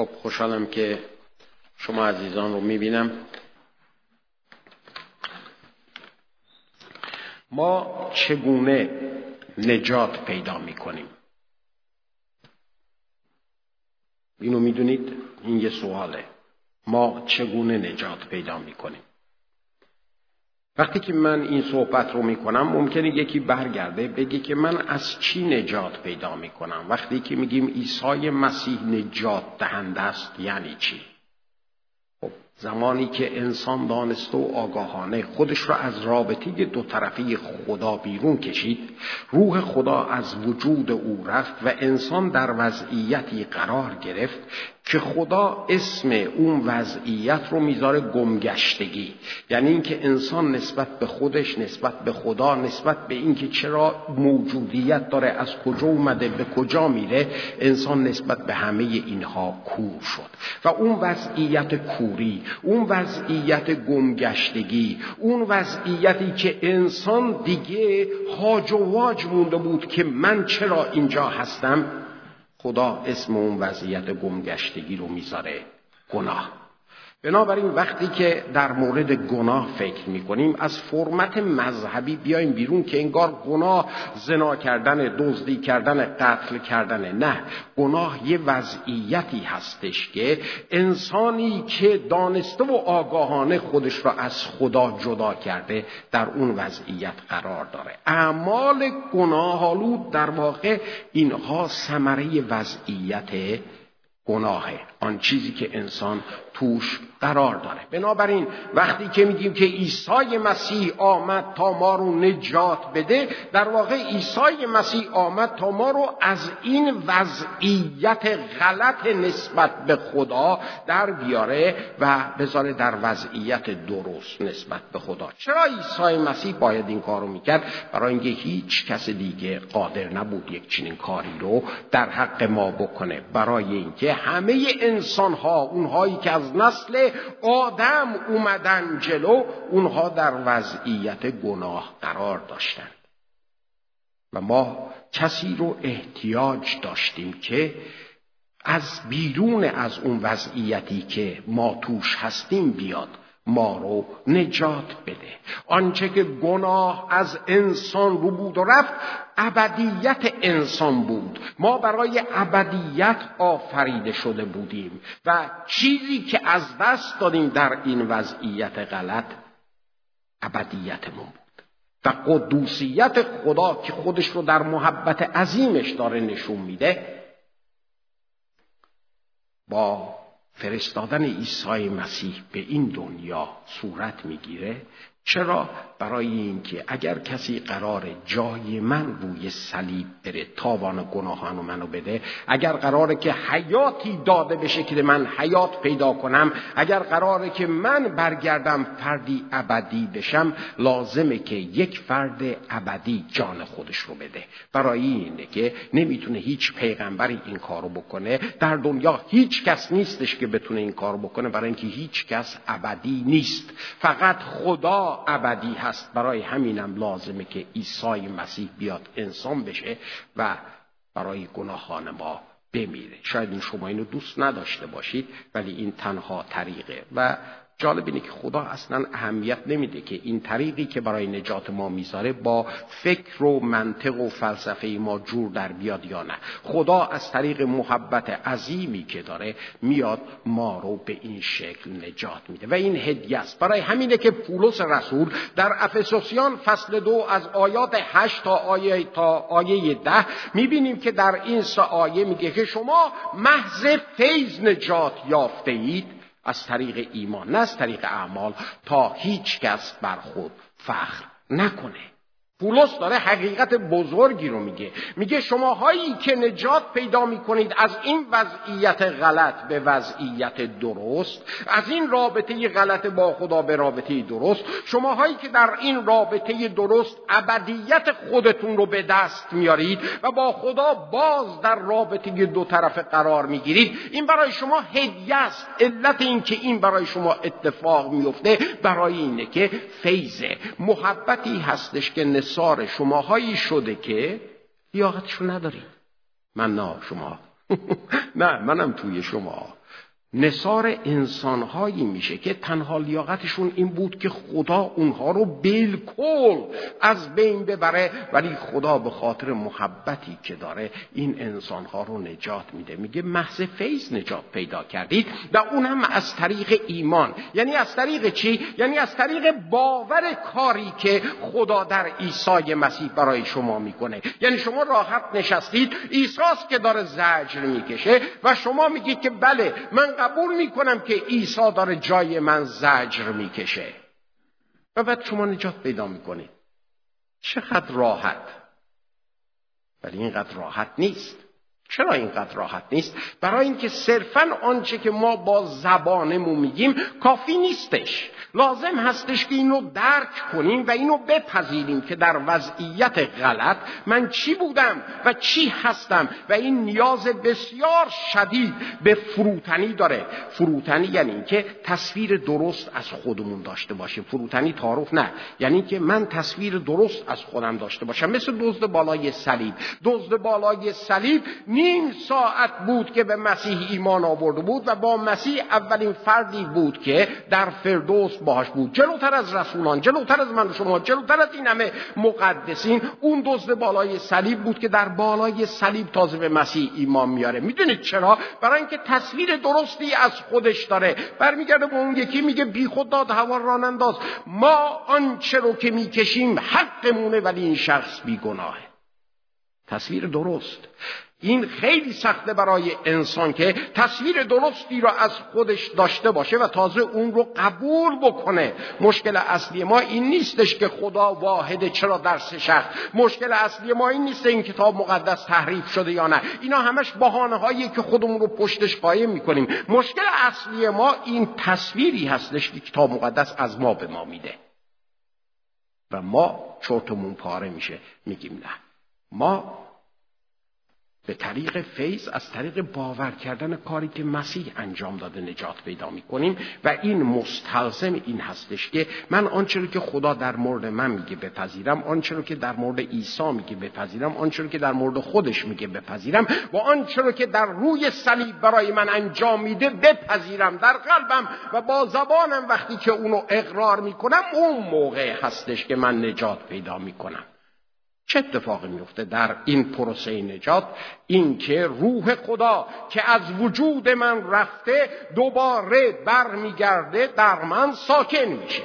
خب خوشحالم که شما عزیزان رو می‌بینم. ما چگونه نجات پیدا می‌کنیم؟ اینو می‌دونید؟ این یه سواله. ما چگونه نجات پیدا می‌کنیم؟ وقتی که من این صحبت رو می‌کنم ممکنه یکی برگرده بگه که من از چی نجات پیدا می‌کنم؟ وقتی که میگیم عیسی مسیح نجات دهنده است یعنی چی؟ خب زمانی که انسان دانسته و آگاهانه خودش را از رابطه دو طرفی خدا بیرون کشید روح خدا از وجود او رفت و انسان در وضعیتی قرار گرفت که خدا اسم اون وضعیت رو می‌ذاره گمگشتگی. یعنی اینکه انسان نسبت به خودش نسبت به خدا نسبت به اینکه چرا موجودیت داره از کجا اومده به کجا میره انسان نسبت به همه اینها کور شد. و اون وضعیت کوری اون وضعیت گمگشتگی اون وضعیتی که انسان دیگه هاج و واج مونده بود که من چرا اینجا هستم خدا اسم اون وضعیت گمگشتگی رو می‌ذاره. گناه. بنابراین وقتی که در مورد گناه فکر می‌کنیم از فرمت مذهبی بیایم بیرون که انگار گناه زنا کردن دزدی کردن قتل کردن. نه گناه یه وضعیتی هستش که انسانی که دانسته و آگاهانه خودش را از خدا جدا کرده در اون وضعیت قرار داره. اعمال گناه در واقع اینها ثمره وضعیت گناهه. آن چیزی که انسان توش قرار داره. بنابراین وقتی که میگیم که عیسی مسیح آمد تا ما رو نجات بده در واقع عیسی مسیح آمد تا ما رو از این وضعیت غلط نسبت به خدا در بیاره و بذاره در وضعیت درست نسبت به خدا. چرا عیسی مسیح باید این کارو می‌کرد؟ برای اینکه هیچ کس دیگه قادر نبود یک چنین کاری رو در حق ما بکنه. برای اینکه همه انسان ها اونهایی که از نسل آدم اومدن جلو اونها در وضعیت گناه قرار داشتند. و ما کسی رو احتیاج داشتیم که از بیرون از اون وضعیتی که ما توش هستیم بیاد. ما رو نجات بده. آنچه که گناه از انسان رو بود و رفت ابدیت انسان بود. ما برای ابدیت آفریده شده بودیم و چیزی که از دست دادیم در این وضعیت غلط ابدیتمون بود. و قدوسیت خدا که خودش رو در محبت عظیمش داره نشون میده با فرستادن عیسی مسیح به این دنیا صورت می‌گیره چرا برای اینکه اگر کسی قرار جای من روی صلیب بره تاوان گناهان منو بده اگر قراره که حیاتی داده بشه که من حیات پیدا کنم اگر قراره که من برگردم فردی ابدی بشم لازمه که یک فرد ابدی جان خودش رو بده. برای اینه که نمی‌تونه هیچ پیغمبری این کارو بکنه. در دنیا هیچ کس نیستش که بتونه این کارو بکنه برای اینکه هیچ کس ابدی نیست. فقط خدا ابدی هست. برای همینم لازمه که عیسی مسیح بیاد انسان بشه و برای گناهان ما بمیره. شاید این شما اینو دوست نداشته باشید ولی این تنها طریقه. و جالب اینه که خدا اصلا اهمیت نمیده که این طریقی که برای نجات ما می‌ذاره با فکر و منطق و فلسفه ما جور در بیاد یا نه. خدا از طریق محبت عظیمی که داره میاد ما رو به این شکل نجات میده. و این هدیه است. برای همینه که پولس رسول در افسوسیان فصل دو از آیات هشت تا آیه تا آیه ده می‌بینیم که در این سه آیه میگه که شما محض فیض نجات یافته اید از طریق ایمان نه از طریق اعمال تا هیچ کس بر خود فخر نکنه. پولس داره حقیقت بزرگی رو میگه. میگه شماهایی که نجات پیدا می‌کنید از این وضعیت غلط به وضعیت درست از این رابطه غلط با خدا به رابطه درست شماهایی که در این رابطه درست ابدیت خودتون رو به دست میارید و با خدا باز در رابطه دو طرف قرار می‌گیرید. این برای شما هدیه است. علت این که این برای شما اتفاق میفته برای اینه که فیضه محبتی هستش که انحصار شماهایی شده که لیاقتشو ندارید من نه شما. نه منم توی شما. نصار انسانهایی میشه که تنها لیاقتشون این بود که خدا اونها رو بالکل از بین ببره ولی خدا به خاطر محبتی که داره این انسانها رو نجات میده. میگه محض فیض نجات پیدا کردید و اونم از طریق ایمان. یعنی از طریق چی؟ یعنی از طریق باور کاری که خدا در عیسی مسیح برای شما می‌کنه. یعنی شما راحت نشستید عیسی که داره زجر می‌کشه و شما میگید که بله من قبول می‌کنم که عیسی داره جای من زجر می‌کشه. و بعد شما نجات پیدا می‌کنید. چقدر راحت. ولی اینقدر راحت نیست. چرا اینقدر راحت نیست؟ برای اینکه صرفا آنچه که ما با زبانمون میگیم کافی نیستش. لازم هستش که اینو درک کنیم و اینو بپذیریم که در وضعیت غلط من چی بودم و چی هستم و این نیاز بسیار شدید به فروتنی داره. فروتنی یعنی اینکه تصویر درست از خودمون داشته باشیم. فروتنی تعارف نه. یعنی اینکه من تصویر درست از خودم داشته باشم. مثل دزد بالای صلیب. دزد بالای صلیب نیم ساعت بود که به مسیح ایمان آورده بود و با مسیح اولین فردی بود که در فردوس باهاش بود. جلوتر از رسولان جلوتر از من و شما جلوتر از این همه مقدسین اون دزد بالای صلیب بود که در بالای صلیب تازه به مسیح ایمان میاره. می‌دونید چرا؟ برای اینکه تصویر درستی از خودش داره. برمیگرده به اون یکی میگه بی خود داد هوا راننداز ما آنچه رو که می‌کشیم حقمونه ولی این شخص بیگناهه تصویر درست. این خیلی سخته برای انسان که تصویر درستی را از خودش داشته باشه و تازه اون رو قبول بکنه. مشکل اصلی ما این نیستش که خدا واحده چرا در سه شخص مشکل اصلی ما این نیست این کتاب مقدس تحریف شده یا نه. اینا همش بحانه هایی که خودمون رو پشتش قایم می‌کنیم. مشکل اصلی ما این تصویری هستش که کتاب مقدس از ما به ما میده. و ما چرتمون پاره میشه. میگیم نه. ما به طریق فیض از طریق باور کردن کاری که مسیح انجام داده نجات پیدا می کنیم و این مستلزم این هستش که من آنچه رو که خدا در مورد من میگه بپذیرم آنچه رو که در مورد عیسی میگه بپذیرم آنچه رو که در مورد خودش میگه بپذیرم و آنچه رو که در روی صلیب برای من انجام میده بپذیرم در قلبم و با زبانم وقتی که اونو اقرار می‌کنم اون موقع هستش که من نجات پیدا می‌کنم. چه اتفاقی میفته در این پروسه نجات؟ اینکه روح خدا که از وجود من رفته دوباره برمیگرده در من ساکن میشه.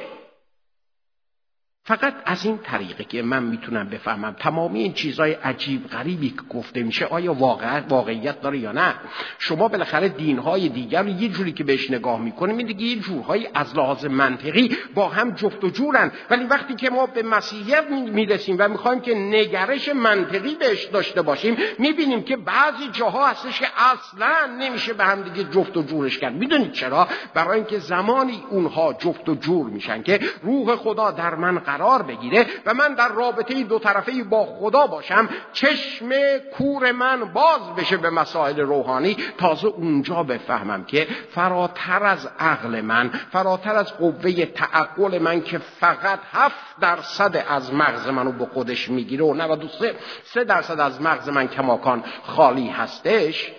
فقط از این طریقه که من می‌تونم بفهمم تمامی این چیزهای عجیب غریبی که گفته میشه آیا واقع واقعیت داره یا نه؟ شما بالاخره دینهای دیگر رو یه جوری که بهش نگاه می‌کنیم این دیگه یه جورهایی از لحاظ منطقی با هم جفت و جورن. ولی وقتی که ما به مسیحیت می‌رسیم و می‌خوایم که نگرش منطقی بهش داشته باشیم می‌بینیم که بعضی جاها هستش که اصلا نمیشه به هم دیگه جفت و جورش کرد. می‌دونید چرا؟ برای اینکه زمانی اونها جفت و جور میشن که روح خدا در من قرار بگیره و من در رابطه دو طرفه با خدا باشم چشم کور من باز بشه به مسائل روحانی تازه اونجا بفهمم که فراتر از عقل من فراتر از قوه تعقل من که فقط هفت درصد از مغز منو به خودش می‌گیره و 93 سه درصد از مغز من کماکان خالی هستش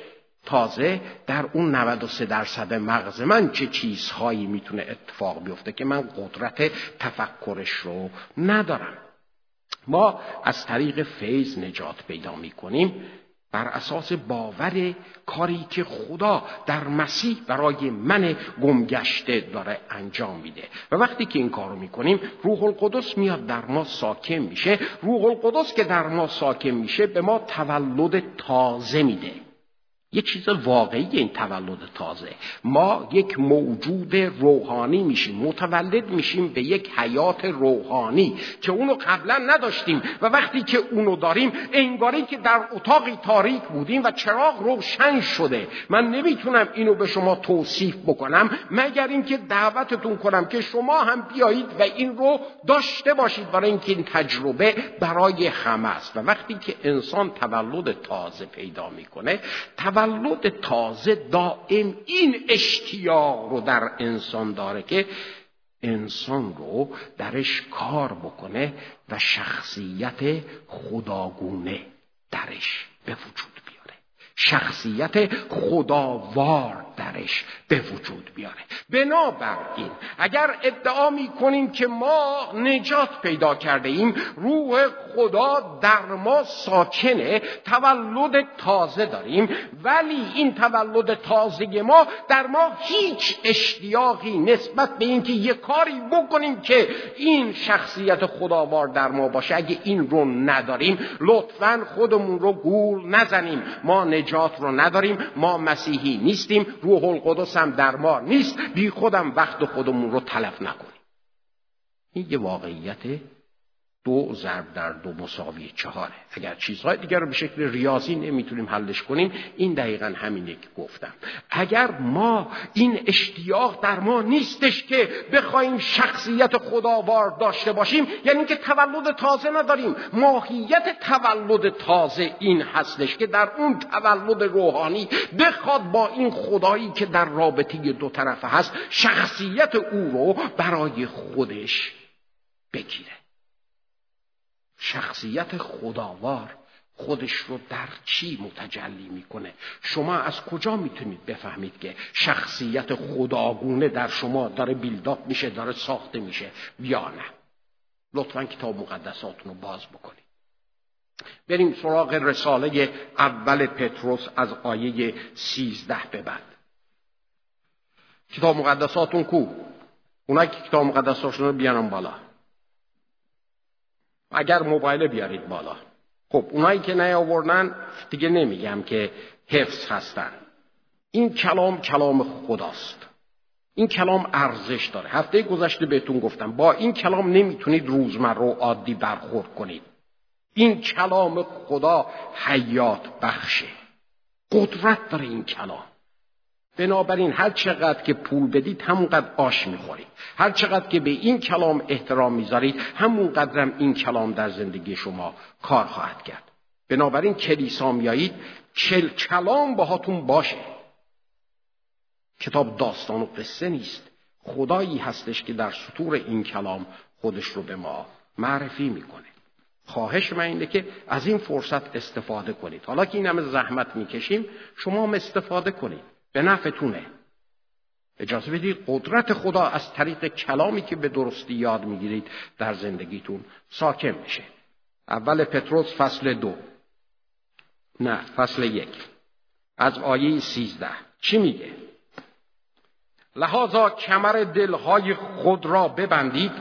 تازه در اون 93 درصد مغز من چه چیزهایی می‌تونه اتفاق بیفته که من قدرت تفکرش رو ندارم. ما از طریق فیض نجات پیدا می‌کنیم بر اساس باور کاری که خدا در مسیح برای من گمگشته داره انجام میده. و وقتی که این کارو می‌کنیم روح القدس میاد در ما ساکن میشه. روح القدس که در ما ساکن میشه به ما تولد تازه میده. یه چیز واقعی این تولد تازه. ما یک موجود روحانی میشیم متولد میشیم به یک حیات روحانی که اونو قبلا نداشتیم و وقتی که اونو داریم انگاری که در اتاقی تاریک بودیم و چراغ روشن شده. من نمی‌تونم اینو به شما توصیف بکنم مگر اینکه دعوتتون کنم که شما هم بیایید و این رو داشته باشید برای اینکه این تجربه برای همه است. و وقتی که انسان تولد تازه پیدا می‌کنه تولد تازه دائم این اشتیاق رو در انسان داره که انسان رو درش کار بکنه و شخصیت خداگونه درش به وجود شخصیت خداوار در پرورش به وجود بیاره. بنابراین اگر ادعا می کنیم که ما نجات پیدا کرده ایم روح خدا در ما ساکنه تولد تازه داریم ولی این تولد تازه ما در ما هیچ اشتیاقی نسبت به اینکه یه کاری بکنیم که این شخصیت خداوار در ما باشه. اگه این رو نداریم لطفا خودمون رو گول نزنیم. ما نجات رو نداریم ما مسیحی نیستیم روح القدس هم در ما نیست. بی خودم وقت خودمون رو تلف نکنیم. این یه واقعیت دو ضرب در دو مساوی چهاره. اگر چیزهای دیگر رو به شکل ریاضی نمی‌تونیم حلش کنیم این دقیقا همینه که گفتم. اگر ما این اشتیاق در ما نیستش که بخوایم شخصیت خداوار داشته باشیم یعنی که تولد تازه نداریم. ماهیت تولد تازه این هستش که در اون تولد روحانی بخواد با این خدایی که در رابطه دو طرفه هست شخصیت او رو برای خودش بگیره. شخصیت خداوار خودش رو در چی متجلی می‌کنه؟ شما از کجا می‌تونید بفهمید که شخصیت خداگونه در شما داره بیلداپ میشه داره ساخته میشه یا نه؟ لطفا کتاب مقدساتون رو باز بکنید. بریم سراغ رساله اول پتروس از آیه سیزده به بعد. کتاب مقدساتون کو؟ اونایی که کتاب مقدساتون رو بیانم بالا. اگر موبایل بیارید بالا. خب اونایی که نیاوردن دیگه نمیگم که حفظ هستن. این کلام کلام خداست. این کلام ارزش داره. هفته گذشته بهتون گفتم با این کلام نمی‌تونید روزمره و عادی برخورد کنید. این کلام خدا حیات بخشه. قدرت داره این کلام. بنابراین هر چقدر که پول بدید همونقدر آش می‌خورید. هر چقدر که به این کلام احترام می‌ذارید همون قدرم این کلام در زندگی شما کار خواهد کرد. بنابراین کلیسا میایید چل کلام باهاتون باشه. کتاب داستان و قصه نیست. خدایی هستش که در سطور این کلام خودش رو به ما معرفی می‌کنه. خواهش من اینه که از این فرصت استفاده کنید. حالا که این همه زحمت می‌کشیم شما هم استفاده کنید. به نفعتونه. اجازه بدید قدرت خدا از طریق کلامی که به درستی یاد می‌گیرید در زندگیتون ساکن میشه اول پتروس فصل دو. نه فصل یک. از آیه سیزده. چی میگه؟ لحاظا کمر دلهای خود را ببندید.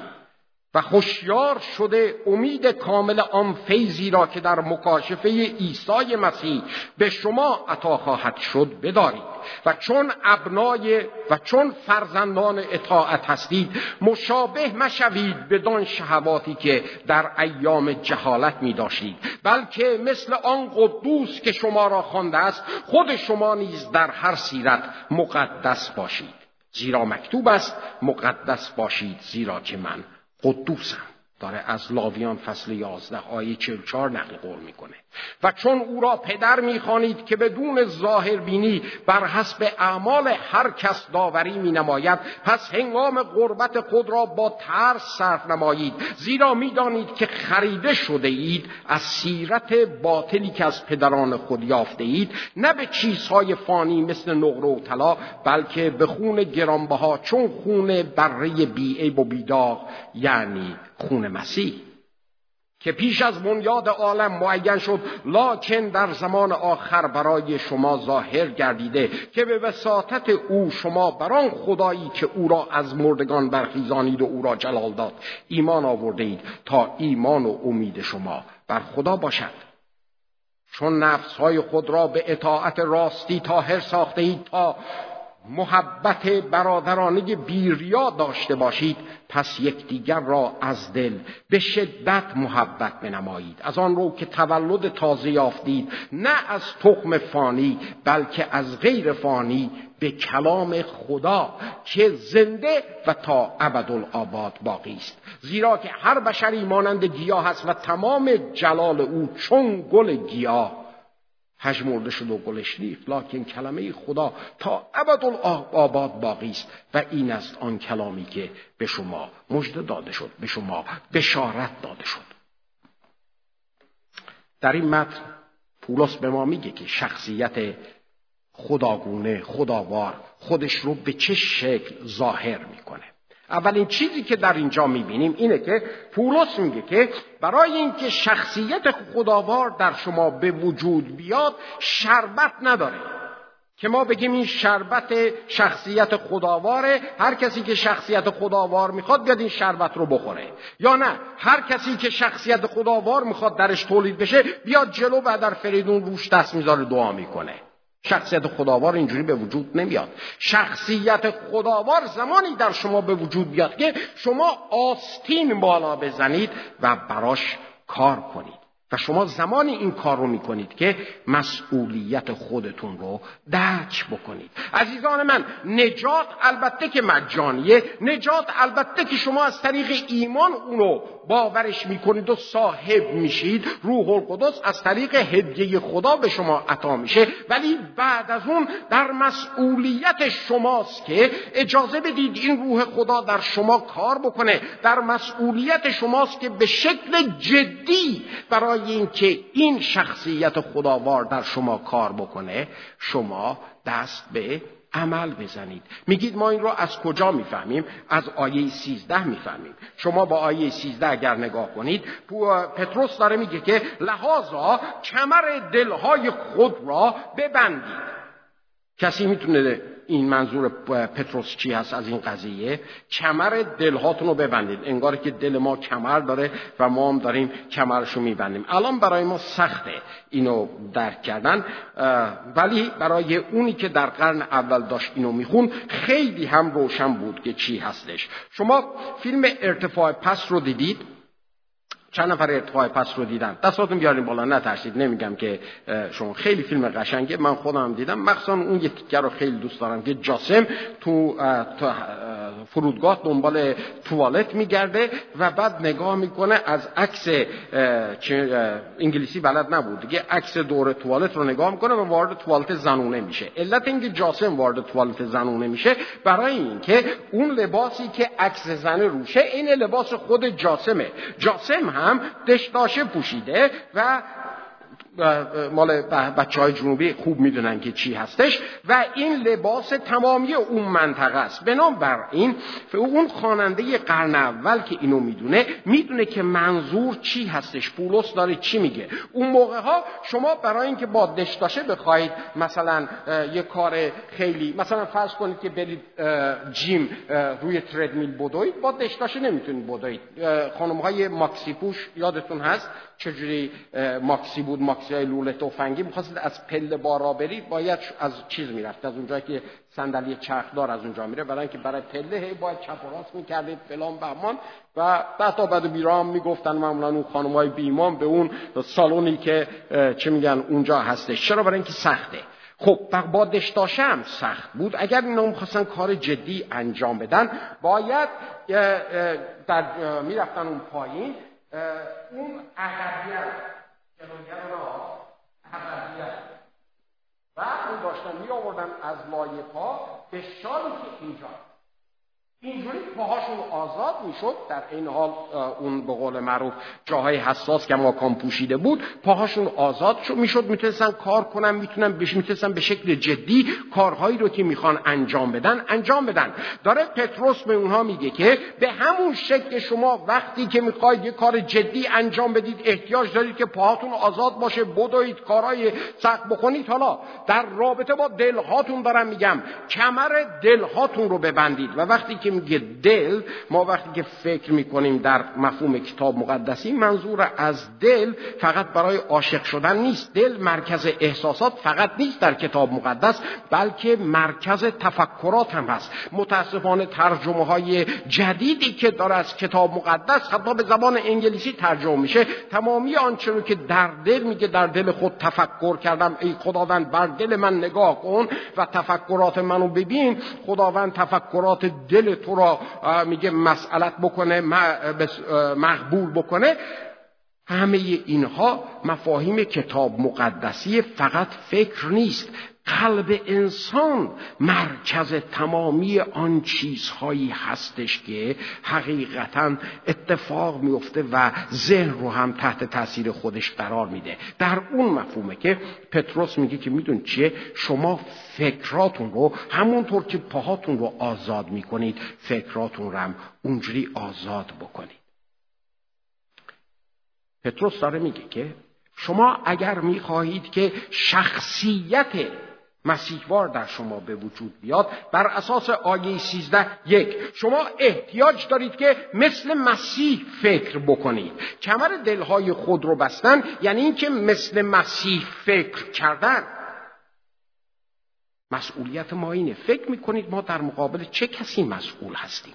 و خوشیار شده امید کامل آن فیضی را که در مکاشفه عیسی مسیح به شما عطا خواهد شد بدارید. و چون ابنای و چون فرزندان اطاعت هستید مشابه مشوید بدان شهواتی که در ایام جهالت می داشتید بلکه مثل آن قدوس که شما را خوانده است خود شما نیز در هر سیرت مقدس باشید. زیرا مکتوب است مقدس باشید زیرا که من قدوسم داره از لاویان فصل یازده آیه 44 نقل قول می‌کنه. و چون او را پدر می‌خوانید که بدون ظاهر بینی بر حسب اعمال هر کس داوری می نماید پس هنگام قربت خود را با ترس صرف نمایید. زیرا می‌دانید که خریده شده اید از سیرت باطلی که از پدران خود یافته اید نه به چیزهای فانی مثل نقره و طلا بلکه به خون گرانبها چون خون بره بیعیب و بیداغ یعنی خون مسیح. که پیش از بنیاد عالم معین شد لاکن در زمان آخر برای شما ظاهر گردیده که به وساطت او شما بران خدایی که او را از مردگان برخیزانید و او را جلال داد ایمان آورده اید تا ایمان و امید شما بر خدا باشد. چون نفسهای خود را به اطاعت راستی تاهر ساخته اید تا محبت برادرانه بیریا داشته باشید پس یکدیگر را از دل به شدت محبت بنمایید. از آن رو که تولد تازه یافتید نه از تخم فانی بلکه از غیر فانی به کلام خدا که زنده و تا ابدالآباد باقی است. زیرا که هر بشری مانند گیاه است و تمام جلال او چون گل گیاه پژمرده شد و گلش ریخت. لکن کلمه خدا تا ابدالآباد باقی است و این است آن کلامی که به شما مژده داده شد به شما بشارت داده شد. در این متن پولس به ما میگه که شخصیت خداگونه خداوار خودش رو به چه شکل ظاهر می‌کنه. اولین چیزی که در اینجا می‌بینیم اینه که پولس میگه که برای اینکه شخصیت خداوار در شما به وجود بیاد شربت نداره. که ما بگیم این شربت شخصیت خداواره هر کسی که شخصیت خداوار می‌خواد بیاد این شربت رو بخوره. یا نه هر کسی که شخصیت خداوار می‌خواد درش تولید بشه بیاد جلو و در فریدون روش دست می‌ذاره دعا می‌کنه. شخصیت خداوار اینجوری به وجود نمیاد. شخصیت خداوار زمانی در شما به وجود بیاد که شما آستین بالا بزنید و براش کار کنید. و شما زمانی این کار رو می‌کنید که مسئولیت خودتون رو درک بکنید. عزیزان من نجات البته که مجانیه نجات البته که شما از طریق ایمان اونو باورش می‌کنید و صاحب میشید. روح القدس از طریق هدیه خدا به شما عطا میشه. ولی بعد از اون در مسئولیت شماست که اجازه بدید این روح خدا در شما کار بکنه. در مسئولیت شماست که به شکل جدی برای اینکه این شخصیت خداوار در شما کار بکنه شما دست به عمل بزنید. میگید ما این رو از کجا می‌فهمیم؟ از آیه 13 می‌فهمیم. شما با آیه 13 اگر نگاه کنید پتروس داره میگه که لحاظا کمر دلهای خود را ببندید. کسی می‌تونه این منظور پتروس چی هست از این قضیه؟ کمر دلهاتون رو ببندید. انگار که دل ما کمر داره و ما هم داریم کمرشو میبندیم. الان برای ما سخته اینو درک کردن ولی برای اونی که در قرن اول داشت اینو میخون خیلی هم روشن بود که چی هستش. شما فیلم ارتفاع پس رو دیدید؟ چند نفر ارتفاع پس رو دیدن؟ دستاتون بیارین بالا نترسید. نمیگم که شما خیلی فیلم قشنگه. من خودم دیدم. مخصوصا اون یکی رو خیلی دوست دارم که جاسم تو, فرودگاه دنبال توالت میگرده و بعد نگاه می‌کنه از عکس انگلیسی بلد نبود. دیگه عکس دور توالت رو نگاه می‌کنه و وارد توالت زنونه میشه. علت اینکه جاسم وارد توالت زنونه میشه برای اینکه اون لباسی که عکس زنه روشه این لباس خود جاسمه. جاسم هم هم دشتاشه پوشیده و مال بچه های جنوبی خوب می‌دونن که چی هستش و این لباس تمامی اون منطقه است. بنابراین اون خواننده قرن اول که اینو می‌دونه می‌دونه که منظور چی هستش. پولس داره چی میگه. اون موقع ها شما برای اینکه با دشتاشه بخواید مثلا یه کار خیلی مثلا فرض کنید که برید جیم روی تردمیل بدوید. با دشتاشه نمی‌تونید بدوید. خانم های ماکسی پوش یادتون هست؟ چجوری ماکسی بود ماکسی های لوله توفنگی می‌خواستید از پله بارا برید باید از چیز می‌رفت از اونجایی که صندلی چرخدار از اونجا میره برای اینکه برای پله هی باید چپ و راست می‌کردید فلان بهمان. و بعد بعد بیرام می‌گفتن معمولا اون خانم های بیمان به اون سالونی که چه میگن اونجا هستش. چرا؟ برای اینکه سخته. خب با دشتاشم سخت بود. اگر اینا می‌خواستن کار جدی انجام بدن باید در می‌رفتن اون پایین. اون عقبیت جلوگر را عقبیت و اون داشتن می آوردن از لایه پا به شالی که اینجا. اینجوری پاهاشون آزاد می‌شد در این حال اون به قول معروف جاهای حساس که ماکان پوشیده بود پاهاشون آزاد شد می‌شد می‌تونستن کار کنن می‌تونن می‌تونستن به شکل جدی کارهایی رو که می‌خوان انجام بدن انجام بدن. داره پتروس به اونها میگه که به همون شکل شما وقتی که می‌خواید یه کار جدی انجام بدید احتیاج دارید که پاهاتون آزاد باشه بدوید کارهای سخت بکنید. حالا در رابطه با دلهاتون دارم میگم کمر دلهاتون رو ببندید و وقتی که میگه دل ما وقتی که فکر می‌کنیم در مفهوم کتاب مقدسی منظور از دل فقط برای عاشق شدن نیست. دل مرکز احساسات فقط نیست در کتاب مقدس بلکه مرکز تفکرات هم هست. متاسفانه ترجمه های جدیدی که داره از کتاب مقدس حتی به زبان انگلیسی ترجمه میشه. تمامی آنچه رو که در دل میگه در دل خود تفکر کردم ای خداوند بر دل من نگاه کن و تفکرات منو ببین. خداوند تفکرات دل تو را میگه مسئلت بکنه مقبول بکنه. همه اینها مفاهیم کتاب مقدسی فقط فکر نیست. قلب انسان مرکز تمامی آن چیزهایی هستش که حقیقتا اتفاق میفته و ذهن رو هم تحت تاثیر خودش قرار میده. در اون مفهومه که پتروس میگه که میدون چیه؟ شما فکراتون رو همونطور که پاهاتون رو آزاد می‌کنید فکراتون رو هم اونجوری آزاد بکنید. پتروس داره میگه که شما اگر می‌خواهید که شخصیت مسیحوار در شما به وجود بیاد بر اساس آیه 13 یک. شما احتیاج دارید که مثل مسیح فکر بکنید. کمر دلهای خود رو بستن یعنی اینکه مثل مسیح فکر کردن. مسئولیت ما اینه. فکر می‌کنید ما در مقابل چه کسی مسئول هستیم؟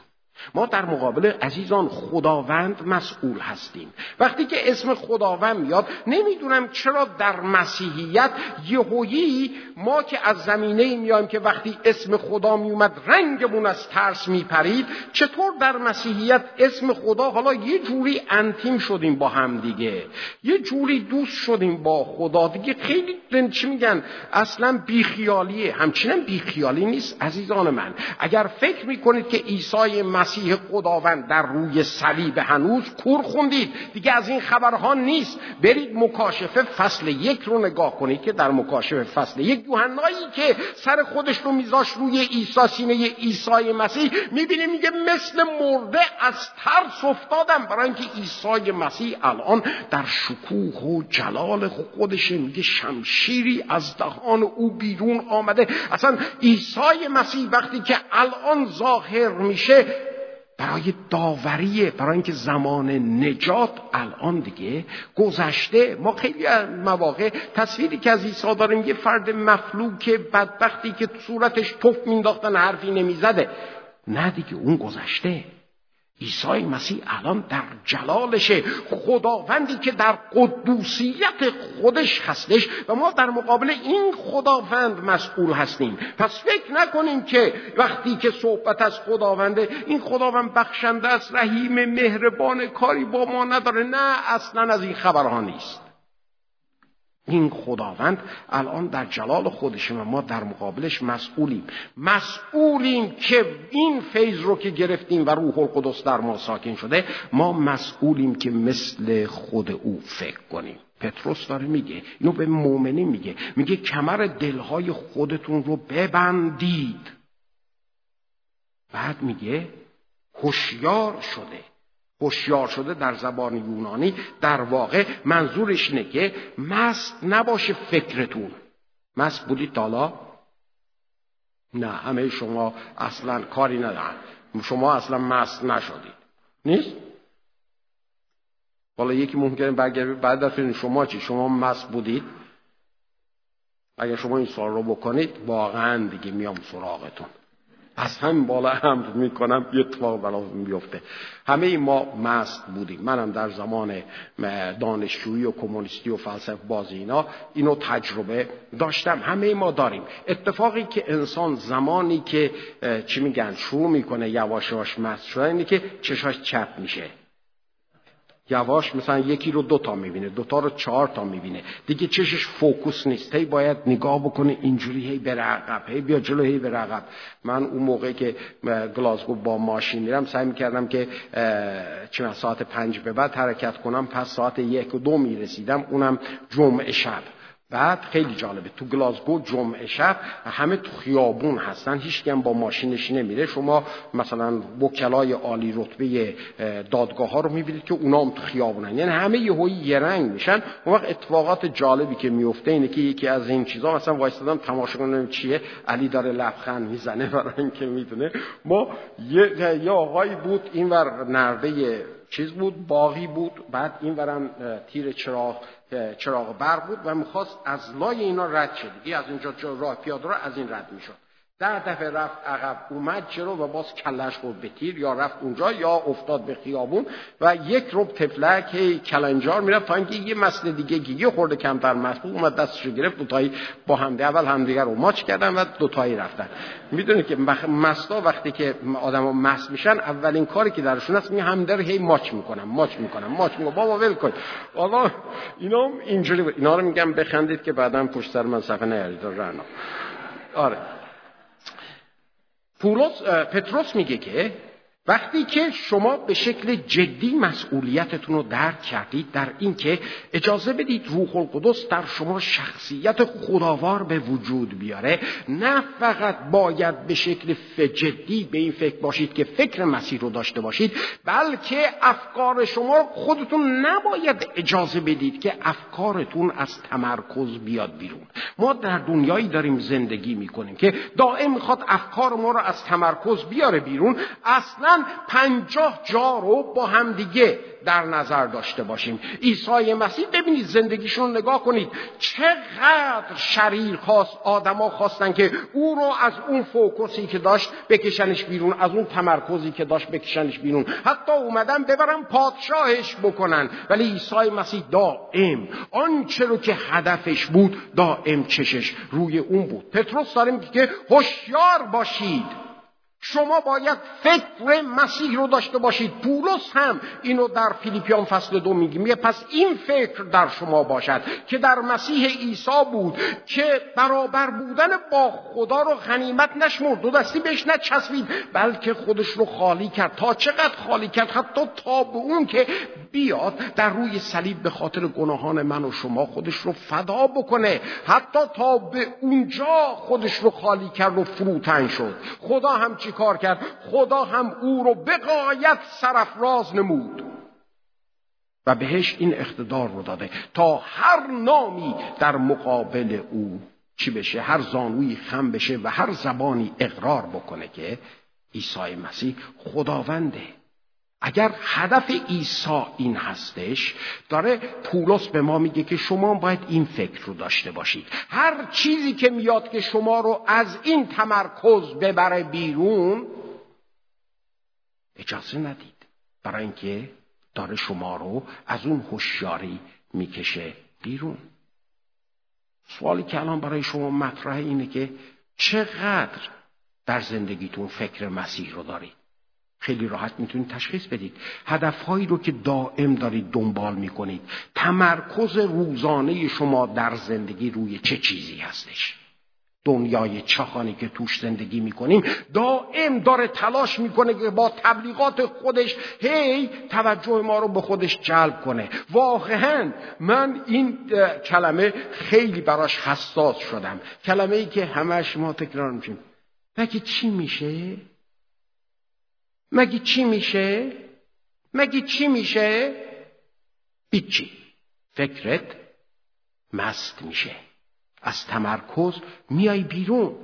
ما در مقابل عزیزان خداوند مسئول هستیم. وقتی که اسم خداوند میاد نمی‌دونم چرا در مسیحیت یهویی ما که از زمینه میایم که وقتی اسم خدا میومد رنگمون از ترس میپرید چطور در مسیحیت اسم خدا حالا یه جوری انتیم شدیم با هم دیگه؟ یه جوری دوست شدیم با خدا دیگه. خیلی چی میگن؟ اصلا بیخیالیه. همچنین بیخیالی نیست عزیزان من. اگر فکر می‌کنید که عیسی مسیح خداوند در روی صلیب هنوز کور خوندید. دیگه از این خبرها نیست. برید مکاشفه فصل یک رو نگاه کنید که در مکاشفه فصل یک یوحنایی که سر خودش رو میذاش روی عیسی سینه عیسی مسیح می‌بینه میگه مثل مرده از ترس افتادم. برای اینکه عیسی مسیح الان در شکوه و جلال خودش میگه شمشیری از دهان او بیرون آمده. اصلا عیسی مسیح وقتی که الان ظاهر میشه برای داوریه برای اینکه زمان نجات الان دیگه گذشته. ما خیلی مواقع تصویری که از عیسی داریم یه فرد مفلوک بدبختی که صورتش توف مینداختن حرفی نمی‌زده. نه دیگه اون گذشته. عیسی مسیح الان در جلالشه خداوندی که در قدوسیت خودش هستش و ما در مقابل این خداوند مسئول هستیم. پس فکر نکنیم که وقتی که صحبت از خداونده این خداوند بخشنده است رحیم مهربان کاری با ما نداره. نه اصلا از این خبرها نیست. این خداوند الان در جلال خودش و ما در مقابلش مسئولیم. مسئولیم که این فیض رو که گرفتیم و روح القدس در ما ساکن شده ما مسئولیم که مثل خود او فکر کنیم. پتروس داره میگه اینو به مؤمنین میگه. میگه کمر دلهای خودتون رو ببندید. بعد میگه هوشیار شده. هوشیار شده در زبان یونانی در واقع منظورش اینه که مست نباشه فکرتون. مست بودید تالا نه همه شما اصلا کاری ندارن. شما اصلا مست نشدید. نیست؟ حالا یکی ممکنه برگردی بعد در شما چی؟ شما مست بودید؟ اگر شما این سوال رو بکنید واقعا دیگه میام سراغتون. از همین بالا هم می‌کنم یه اتفاق برام بیفته. همه ما مست بودیم. منم در زمان دانشجویی و کمونیستی و فلسفه بازی اینا اینو تجربه داشتم. همه ما داریم. اتفاقی که انسان زمانی که چی میگن شروع می‌کنه یواش یواش مست شده اینه که چشاش چپ میشه. یواش مثلا یکی رو دو تا می‌بینه دو تا رو چهار تا می‌بینه. دیگه چشش فوکوس نیست. هی باید نگاه بکنه اینجوری هی بره عقب هی بیا جلو هی بره عقب. من اون موقع که گلاسگو با ماشین میرم سعی می‌کردم که چه ساعت پنج به بعد حرکت کنم. پس ساعت یک و دو می‌رسیدم اونم جمعه شب. بعد خیلی جالبه. تو گلاسگو جمعه شب همه تو خیابون هستن. هیچ با ماشینش نمیره. شما مثلا وکلای عالی رتبه دادگاه ها رو می‌بینید که اونا هم تو خیابونن. یعنی همه یهویی یه رنگ میشن. اون وقت اتفاقات جالبی که میفته اینه که یکی از این چیزا مثلا وایستادم تماشا کنم چیه. علی داره لبخند می‌زنه برای اینکه می‌دونه. ما یه, یه آقایی بود اینور نرده چیز بود باقی بود. بعد این ورم تیر چراغ چراغ برق بود و می‌خواست از لای اینا رد شد دیگه از اینجا راه پیاده رو از این رد می‌شد. ده دفعه رفت عقب اومد چرا و باز کلش خورد به تیر یا رفت اونجا یا افتاد به خیابون و یک رب تفلک هی کلنجار می‌رفت تا اینکه یه مسل دیگه گیگی خورده کمتر مسبوق اومد دستش گرفت دوتایی با همده اول همدیگر رو ماچ کردن و دوتایی رفتن. می‌دونید که مستا وقتی که آدم ها مس میشن اولین کاری که درشون هست می همدر هی ماچ می‌کنم ماچ می‌کنم ماچ می‌کنم بابا ول کن. حالا اینا اینجوری اینا رو میگم بخندید که بعدا پشت سر من صفحه نیارید. آره. پولس پتروس میگه که وقتی که شما به شکل جدی مسئولیتتون رو درک کردید در اینکه اجازه بدید روح القدس در شما شخصیت خداوار به وجود بیاره نه فقط باید به شکل جدی به این فکر باشید که فکر مسیح رو داشته باشید بلکه افکار شما خودتون نباید اجازه بدید که افکارتون از تمرکز بیاد بیرون. ما در دنیایی داریم زندگی می‌کنیم که دائم می‌خواد افکار ما رو از تمرکز بیاره بیرون اصلا پنجاه جا رو با هم دیگه در نظر داشته باشیم. عیسی مسیح ببینید زندگیشون نگاه کنید. چقدر شریر خواست آدما خواستن که او رو از اون فوکوسی که داشت بکشنش بیرون از اون تمرکزی که داشت بکشنش بیرون. حتی اومدن ببرن پادشاهش بکنن. ولی عیسی مسیح دائم آنچه رو که هدفش بود دائم چشش روی اون بود. پتروس داره میگه که هوشیار باشید. شما باید فکر مسیح رو داشته باشید. پولس هم اینو در فیلیپیان فصل دو میگه. میگه پس این فکر در شما باشد که در مسیح عیسی بود که برابر بودن با خدا رو غنیمت نشمرد. دو دستی بهش نچسبید بلکه خودش رو خالی کرد. تا چقدر خالی کرد؟ حتی تا به اون که بیاد در روی صلیب به خاطر گناهان من و شما خودش رو فدا بکنه. حتی تا به اونجا خودش رو خالی کرد و فروتن شد. خدا هم چی کار کرد؟ خدا هم او رو به قایت سرفراز نمود. و بهش این اقتدار رو داده تا هر نامی در مقابل او چی بشه هر زانوی خم بشه و هر زبانی اقرار بکنه که عیسی مسیح خداونده. اگر هدف عیسی این هستش داره پولس به ما میگه که شما باید این فکر رو داشته باشید. هر چیزی که میاد که شما رو از این تمرکز ببره بیرون اجازه ندید. برای اینکه داره شما رو از اون هوشیاری می‌کشه بیرون. سوالی که الان برای شما مطرح اینه که چقدر در زندگیتون فکر مسیح رو دارید؟ خیلی راحت می‌تونید تشخیص بدید. هدفهایی رو که دائم دارید دنبال می‌کنید. تمرکز روزانه شما در زندگی روی چه چیزی هستش؟ دنیای چخانی که توش زندگی می‌کنیم دائم داره تلاش می‌کنه که با تبلیغات خودش هی توجه ما رو به خودش جلب کنه. واقعا من این کلمه خیلی براش حساس شدم. کلمه ای که همش ما تکرار میشیم. مگه چی میشه؟ مگه چی میشه؟ مگه چی میشه؟ هیچی. فکرت مست میشه. از تمرکز میای بیرون.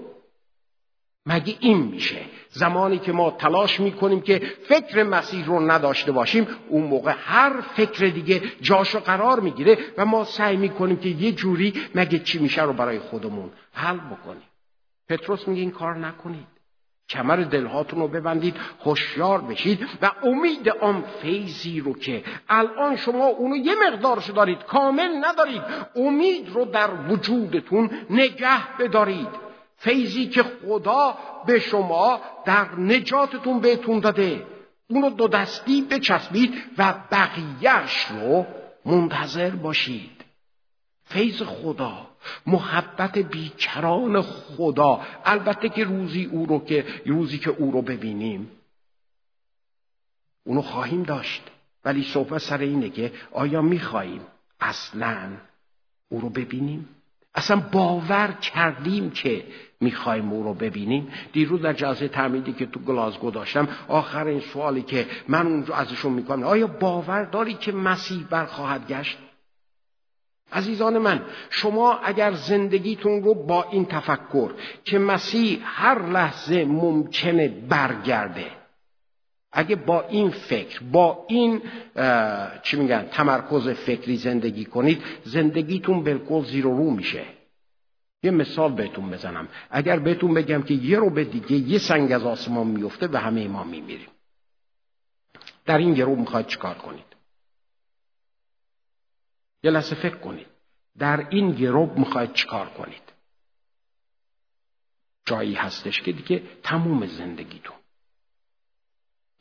مگه این میشه؟ زمانی که ما تلاش می‌کنیم که فکر مسیح رو نداشته باشیم اون موقع هر فکر دیگه جاشو قرار می‌گیره و ما سعی می‌کنیم که یه جوری مگه چی میشه رو برای خودمون حل بکنیم. پتروس میگه این کار نکنید. کمر دلهاتون رو ببندید هوشیار بشید و امید آن فیضی رو که الان شما اونو یه مقدارش دارید کامل ندارید امید رو در وجودتون نگه بدارید. فیضی که خدا به شما در نجاتتون بهتون داده. اونو دو دستی بچسبید و بقیهش رو منتظر باشید. فیض خدا. محبت بیکران خدا. البته که روزی او رو که روزی که او رو ببینیم. اونو خواهیم داشت. ولی صحبت سر اینه که آیا می‌خواهیم اصلا او رو ببینیم؟ اصلا باور کردیم که می‌خوایم او رو ببینیم. دیروز در جلسه تعمیدی که تو گلازگو داشتم آخرین سوالی که من اونجا ازشون می‌کنم آیا باور داری که مسیح برخواهد گشت؟ عزیزان من شما اگر زندگیتون رو با این تفکر که مسیح هر لحظه ممکنه برگرده اگه با این فکر با این چی میگن تمرکز فکری زندگی کنید زندگیتون بالکل زیر و رو میشه. یه مثال بهتون بزنم. اگر بهتون بگم که یه رو به دیگه یه سنگ از آسمان میفته و همه ما میمیریم. در این گروه می‌خواید چیکار کنید؟ یه لحظه فکر کنید. در این گروه می‌خواید چیکار کنید؟ جایی هستش که دیگه تموم زندگیتون.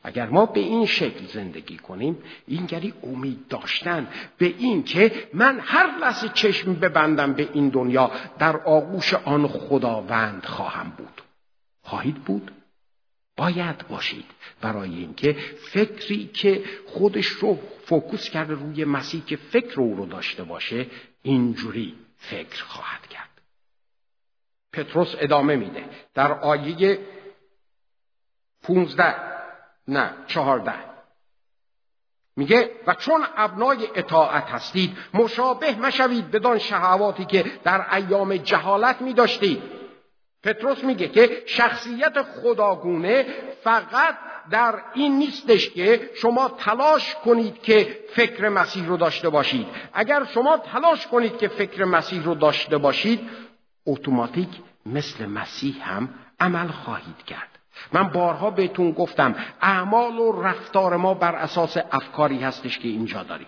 اگر ما به این شکل زندگی کنیم اینگری امید داشتن به این که من هر لحظه چشم ببندم به این دنیا در آغوش آن خداوند خواهم بود. خواهید بود؟ باید باشید. برای اینکه فکری که خودش رو فوکوس کرده روی مسیح که فکر او رو داشته باشه اینجوری فکر خواهد کرد. پتروس ادامه میده. در آیه 15 نه چهارده. میگه و چون ابنای اطاعت هستید مشابه مشوید بدان شهواتی که در ایام جهالت می داشتید پتروس میگه که شخصیت خداگونه فقط در این نیستش که شما تلاش کنید که فکر مسیح رو داشته باشید. اگر شما تلاش کنید که فکر مسیح رو داشته باشید اتوماتیک مثل مسیح هم عمل خواهید کرد. من بارها بهتون گفتم اعمال و رفتار ما بر اساس افکاری هستش که اینجا داریم.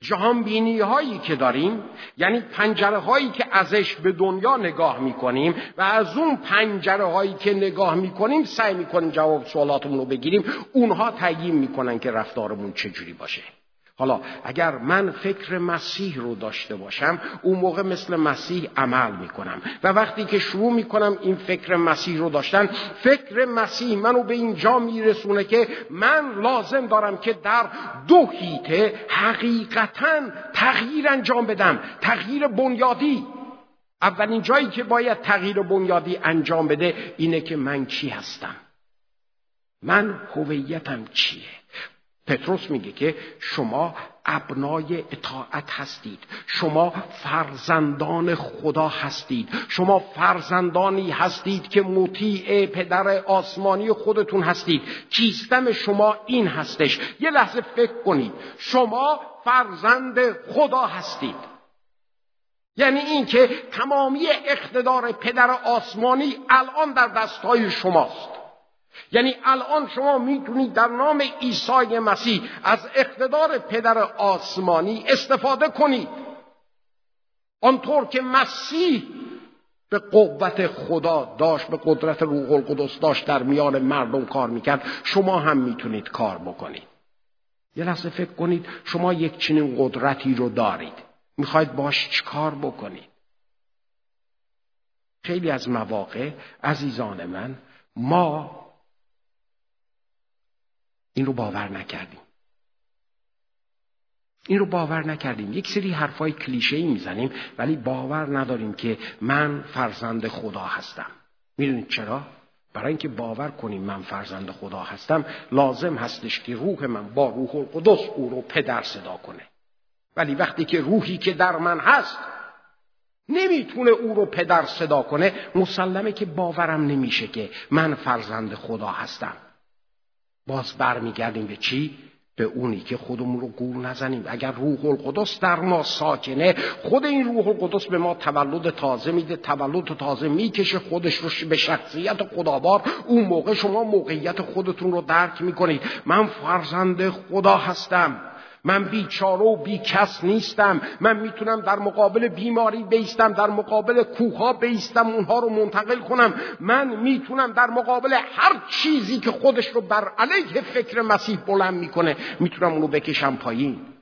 جهان بینی هایی که داریم یعنی پنجره هایی که ازش به دنیا نگاه می‌کنیم و از اون پنجره هایی که نگاه می‌کنیم سعی می‌کنیم جواب سوالاتمون رو بگیریم اونها تعیین می‌کنن که رفتارمون چجوری باشه. حالا اگر من فکر مسیح رو داشته باشم اون موقع مثل مسیح عمل می‌کنم. و وقتی که شروع می‌کنم این فکر مسیح رو داشتن فکر مسیح منو به اینجا میرسونه که من لازم دارم که در دو هیته حقیقتا تغییر انجام بدم. تغییر بنیادی. اولین جایی که باید تغییر بنیادی انجام بده اینه که من کی هستم؟ من هویتم چیه؟ پتروس میگه که شما ابنای اطاعت هستید. شما فرزندان خدا هستید. شما فرزندانی هستید که مطیع پدر آسمانی خودتون هستید. چیستم شما این هستش. یه لحظه فکر کنید. شما فرزند خدا هستید. یعنی اینکه تمامی اقتدار پدر آسمانی الان در دستهای شماست. یعنی الان شما می‌تونید در نام عیسی مسیح از اقتدار پدر آسمانی استفاده کنید. آنطور که مسیح به قوت خدا داشت به قدرت روح القدس داشت در میان مردم کار می‌کرد شما هم می‌تونید کار بکنید. یه لحظه فکر کنید شما یک چنین قدرتی رو دارید. می‌خواید باش چیکار بکنید؟ خیلی از مواقع عزیزان من ما این رو باور نکردیم. این رو باور نکردیم. یک سری حرفای کلیشه ای می‌زنیم ولی باور نداریم که من فرزند خدا هستم. می‌دونید چرا؟ برای اینکه باور کنیم من فرزند خدا هستم لازم هستش که روح من با روح القدس او رو پدر صدا کنه. ولی وقتی که روحی که در من هست نمی‌تونه او رو پدر صدا کنه مسلمه که باورم نمیشه که من فرزند خدا هستم. باز برمیگردیم به چی؟ به اونی که خودمون رو گور نزنیم. اگر روح القدس در ما ساکنه خود این روح القدس به ما تولد تازه میده. تولد تازه می‌کشه خودش رو به شخصیت خدابار اون موقع شما موقعیت خودتون رو درک می‌کنید. من فرزند خدا هستم. من بیچاره و بیکس نیستم. من می‌تونم در مقابل بیماری بیستم در مقابل کوها بیستم اونها رو منتقل کنم. من می‌تونم در مقابل هر چیزی که خودش رو بر علیه فکر مسیح بلند می‌کنه می‌تونم اونو بکشم پایین.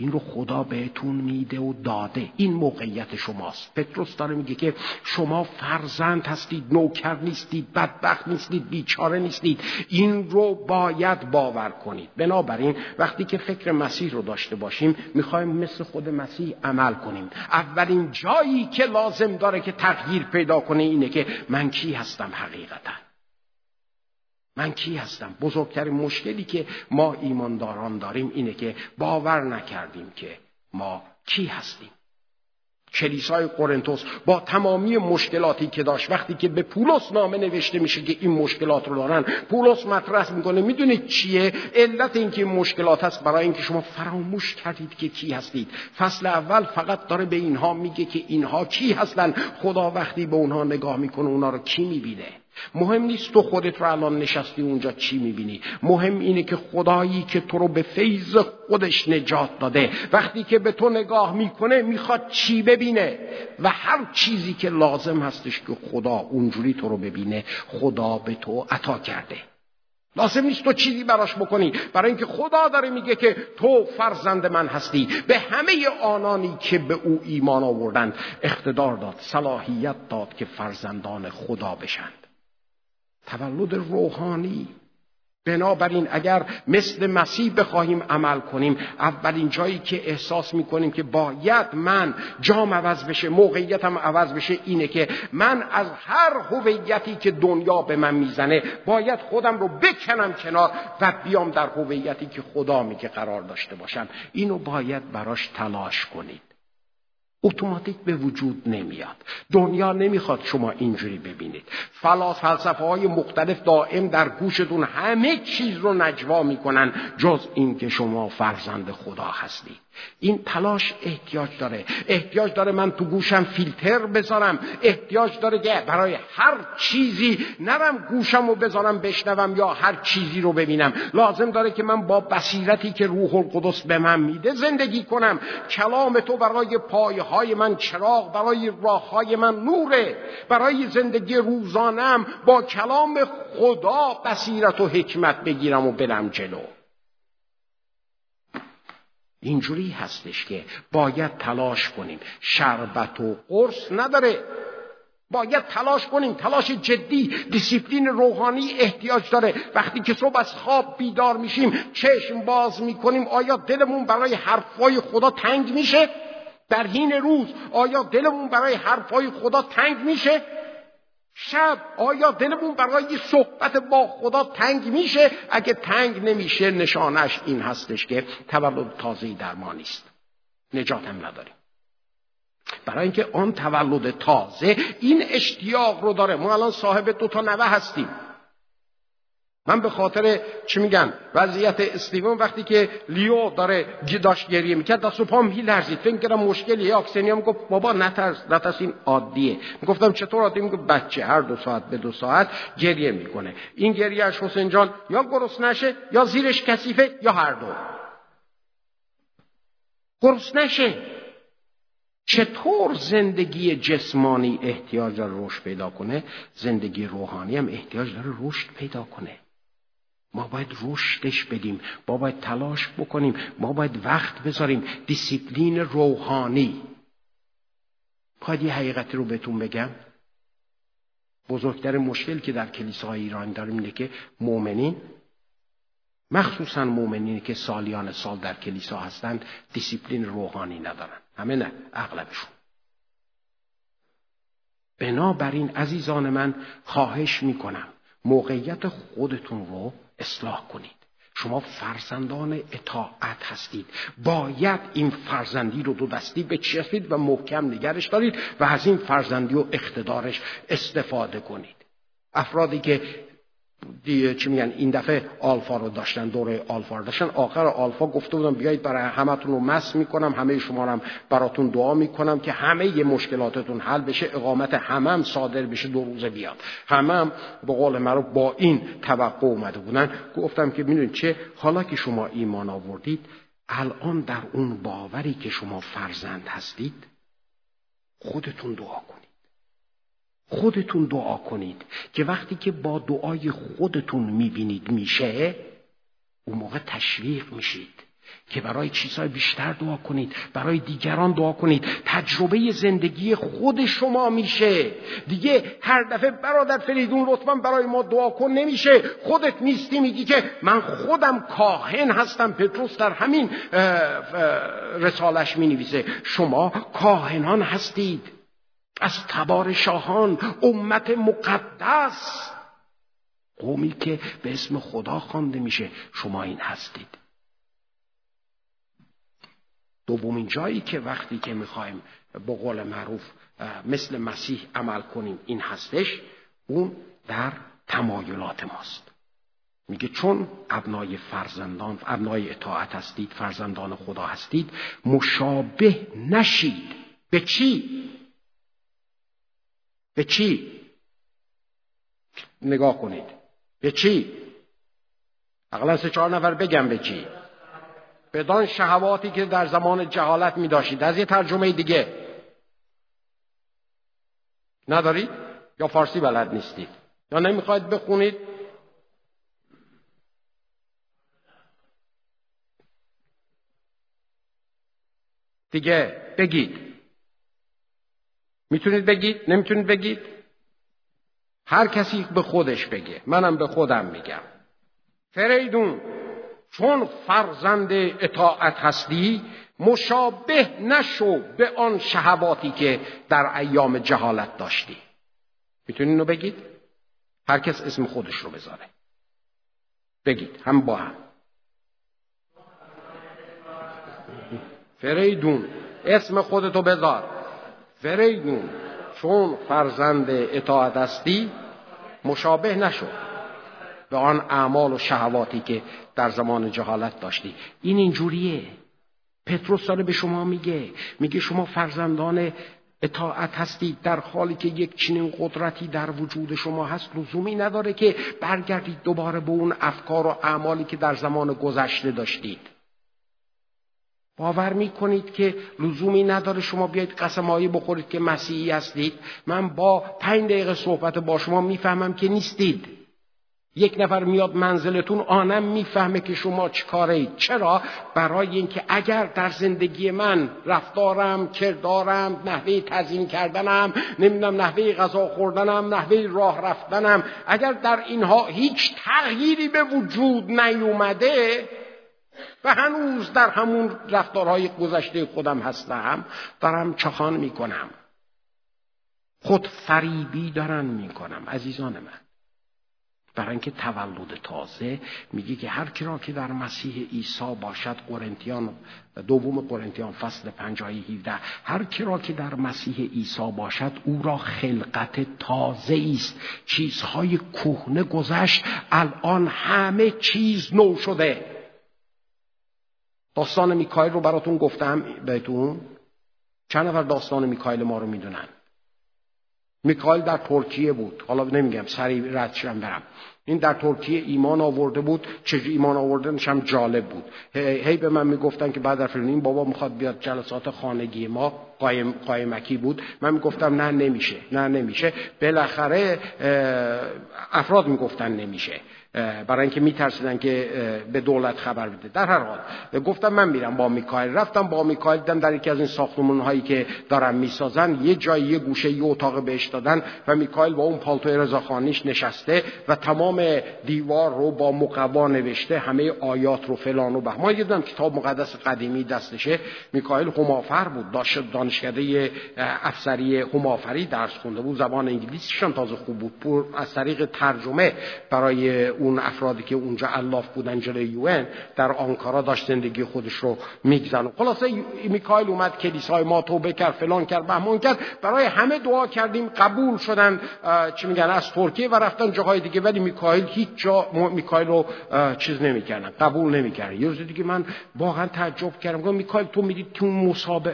این رو خدا بهتون میده و داده. این موقعیت شماست. پتروس داره میگه که شما فرزند هستید نوکر نیستید بدبخت نیستید بیچاره نیستید. این رو باید باور کنید. بنابراین وقتی که فکر مسیح رو داشته باشیم می‌خوایم مثل خود مسیح عمل کنیم. اولین جایی که لازم داره که تغییر پیدا کنه اینه که من کی هستم حقیقتا. من کی هستم؟ بزرگترین مشکلی که ما ایمانداران داریم اینه که باور نکردیم که ما کی هستیم. کلیسای قرنتوس با تمامی مشکلاتی که داشت وقتی که به پولس نامه نوشته میشه که این مشکلات رو دارن پولس مطرح می‌کنه می‌دونید چیه؟ علت اینکه این مشکلات هست برای اینکه شما فراموش کردید که کی هستید. فصل اول فقط داره به اینها میگه که اینها کی هستن. خدا وقتی به اونها نگاه می‌کنه اونها رو کی می‌بینه؟ مهم نیست تو خودت رو الان نشستی اونجا چی می‌بینی. مهم اینه که خدایی که تو رو به فیض خودش نجات داده. وقتی که به تو نگاه می‌کنه می‌خواد چی ببینه؟ و هر چیزی که لازم هستش که خدا اونجوری تو رو ببینه خدا به تو عطا کرده. لازم نیست تو چیزی براش بکنی. برای اینکه خدا داره میگه که تو فرزند من هستی. به همه آنانی که به او ایمان آوردند اقتدار داد صلاحیت داد که فرزندان خدا بشند. تولد روحانی. بنابراین اگر مثل مسیح بخواهیم عمل کنیم اولین جایی که احساس می‌کنیم که باید من جام عوض بشه موقعیتم عوض بشه اینه که من از هر هویتی که دنیا به من می‌زنه باید خودم رو بکنم کنار و بیام در هویتی که خدا میگه قرار داشته باشم. اینو باید براش تلاش کنید. اتوماتیک به وجود نمیاد. دنیا نمی‌خواد شما اینجوری ببینید. فلاس فلسفه های مختلف دائم در گوشتون همه چیز رو نجوا می‌کنن جز اینکه شما فرزند خدا هستید. این تلاش احتیاج داره. احتیاج داره من تو گوشم فیلتر بذارم. احتیاج داره که برای هر چیزی نرم گوشم رو بذارم بشنوم یا هر چیزی رو ببینم. لازم داره که من با بصیرتی که روح القدس به من میده زندگی کنم. کلام تو برای پایهای من چراغ برای راههای من نوره. برای زندگی روزانم با کلام خدا بصیرت و حکمت بگیرم و برم جلو. اینجوری هستش که باید تلاش کنیم. شربت و قرص نداره. باید تلاش کنیم. تلاش جدی دیسیپلین روحانی احتیاج داره. وقتی که صبح از خواب بیدار میشیم چشم باز می‌کنیم آیا دلمون برای حرفای خدا تنگ میشه؟ در حین روز آیا دلمون برای حرفای خدا تنگ میشه؟ شب آیا دلمون برای صحبت با خدا تنگ میشه؟ اگه تنگ نمیشه نشانش این هستش که تولد تازهی در ما نیست. نجات هم نداریم. برای اینکه آن تولد تازه این اشتیاق رو داره. ما الان صاحب دو تا نوه هستیم. من به خاطر چی میگن وضعیت استیون وقتی که لیو داره داشت گریه می‌کرد دست و پام لرزید. فکر کردم مشکلیه اکسنیا می‌گفت بابا نترس نترس این عادیه. می‌گفتم چطور عادی؟ می‌گفت بچه هر دو ساعت به دو ساعت گریه می‌کنه. این گریهش حسین جان یا گرس نشه یا زیرش کثیفه یا هر دو. گرس نشه. چطور زندگی جسمانی احتیاج داره رشد پیدا کنه؟ زندگی روحانی هم احتیاج داره رشد پیدا کنه. ما باید رشدش بدیم ما باید تلاش بکنیم ما باید وقت بذاریم. دیسیپلین روحانی. باید یه حقیقتی رو بهتون بگم. بزرگتر مشکل که در کلیساهای ایران داریم اینه که مؤمنین مخصوصا مؤمنینی که سالیان سال در کلیسا هستند دیسیپلین روحانی ندارن. همه نه اغلبشون. بنابراین عزیزان من خواهش می‌کنم موقعیت خودتون رو اصلاح کنید. شما فرزندان اطاعت هستید. باید این فرزندی رو دو دستی بچسبید و محکم نگرش دارید و از این فرزندی و اقتدارش استفاده کنید. افرادی که چی میگن این دفعه آلفا رو داشتن دوره آلفا رو داشتن. آخر آلفا گفته بودم بیایید برای همتون رو مس می‌کنم همه شما رو هم براتون دعا می‌کنم که همه مشکلاتتون حل بشه اقامت همم صادر بشه دو روزه بیاد. همم به قول رو با این توقع اومده بودن. گفتم که می‌دونید چه؟ حالا که شما ایمان آوردید الان در اون باوری که شما فرزند هستید خودتون دعا کنید. خودتون دعا کنید که وقتی که با دعای خودتون می‌بینید میشه اون موقع تشویق میشید که برای چیزهای بیشتر دعا کنید برای دیگران دعا کنید. تجربه زندگی خود شما میشه. دیگه هر دفعه برادر فریدون لطفا برای ما دعا کن نمیشه. خودت نیستی میگی که من خودم کاهن هستم. پتروس در همین رسالش می‌نویسه. شما کاهنان هستید. از تبار شاهان امت مقدس. قومی که به اسم خدا خوانده میشه. شما این هستید. دومین جایی که وقتی که می‌خوایم به قول معروف مثل مسیح عمل کنیم این هستش اون در تمایلات ماست. میگه چون ابنای فرزندان ابنای اطاعت هستید فرزندان خدا هستید مشابه نشید. به چی؟ به چی؟ نگاه کنید. به چی؟ اقلا سه چهار نفر بگم به چی؟ بدان شهواتی که در زمان جهالت می داشتید از یه ترجمه دیگه. ندارید؟ یا فارسی بلد نیستید. یا نمی‌خواید بخونید؟ دیگه بگید. می‌تونید بگید؟ نمی‌تونید بگید؟ هر کسی به خودش بگه. منم به خودم میگم. فریدون چون فرزند اطاعت هستی مشابه نشو به آن شهواتی که در ایام جهالت داشتی. می‌تونید اینو بگید؟ هر کس اسم خودش رو بذاره. بگید. هم با هم. فریدون اسم خودتو بذار. فریدون چون فرزند اطاعت هستی مشابه نشو به آن اعمال و شهواتی که در زمان جهالت داشتی. این اینجوریه. پتروس داره به شما میگه. میگه شما فرزندان اطاعت هستید در حالی که یک چنین قدرتی در وجود شما هست. لزومی نداره که برگردید دوباره به اون افکار و اعمالی که در زمان گذشته داشتید. باور می‌کنید که لزومی نداره شما بیاید قسمایی بخورید که مسیحی هستید. من با پنج دقیقه صحبت با شما می‌فهمم که نیستید. یک نفر میاد منزلتون آنم می‌فهمه که شما چیکاره اید چرا؟ برای اینکه اگر در زندگی من رفتارم کردارم نحوه تزیین کردنم نمی‌دونم نحوه غذا خوردنم نحوه راه رفتنم اگر در اینها هیچ تغییری به وجود نیومده و هنوز در همون رفتارهای گذشته خودم هستم دارم چخان می‌کنم. خود فریبی دارن می‌کنم عزیزان من. برای اینکه تولد تازه میگه که هر کی را که در مسیح عیسی باشد قرنتیان دوم قرنتیان فصل پنجایی 17 هر کی را که در مسیح عیسی باشد او را خلقت تازه است. چیزهای کهنه گذشت الان همه چیز نو شده. داستان میکایل رو براتون گفتم بهتون. چند نفر داستان میکایل ما رو می‌دونن؟ میکایل در ترکیه بود. حالا نمیگم سریع ردشم برم. این در ترکیه ایمان آورده بود. چجوری ایمان آوردنش هم جالب بود. هی به من می‌گفتن که بعد در این بابا می‌خواد بیاد جلسات خانگی ما. قایم قایمکی بود. من می‌گفتم نه نمیشه. نه نمیشه. بالاخره افراد می‌گفتن نمیشه. برای اینکه میترسیدن که به دولت خبر بده. در هر حال گفتم من میرم با میکایل رفتم با میکایل دیدم در یکی از این ساختمون هایی که دارن می‌سازن یه جایی یه گوشه یه اتاق بهش دادن و میکایل با اون پالتوی رضاخانیش نشسته و تمام دیوار رو با مقوا نوشته همه آیات رو فلان و بهمان دیدم کتاب مقدس قدیمی دستشه. میکایل همافر بود. داشت دانشکده افسری همافری درس خونده بود زبان انگلیسیشان تازه خوب بود. از طریق ترجمه برای اون افرادی که اونجا الاف بودن جلوی یون در آنکارا داشت زندگی خودش رو میگذن خلاصه میکایل اومد کلیسای ما توبه کرد فلان کرد بهمان کرد. برای همه دعا کردیم قبول شدن چی میگن از ترکیه و رفتن جاهای دیگه. ولی میکایل هیچ جا میکایل رو چیز نمی‌کردن قبول نمی‌کردن. یه روز دیگه من واقعا تعجب کردم. گفتم میکایل تو میدی تو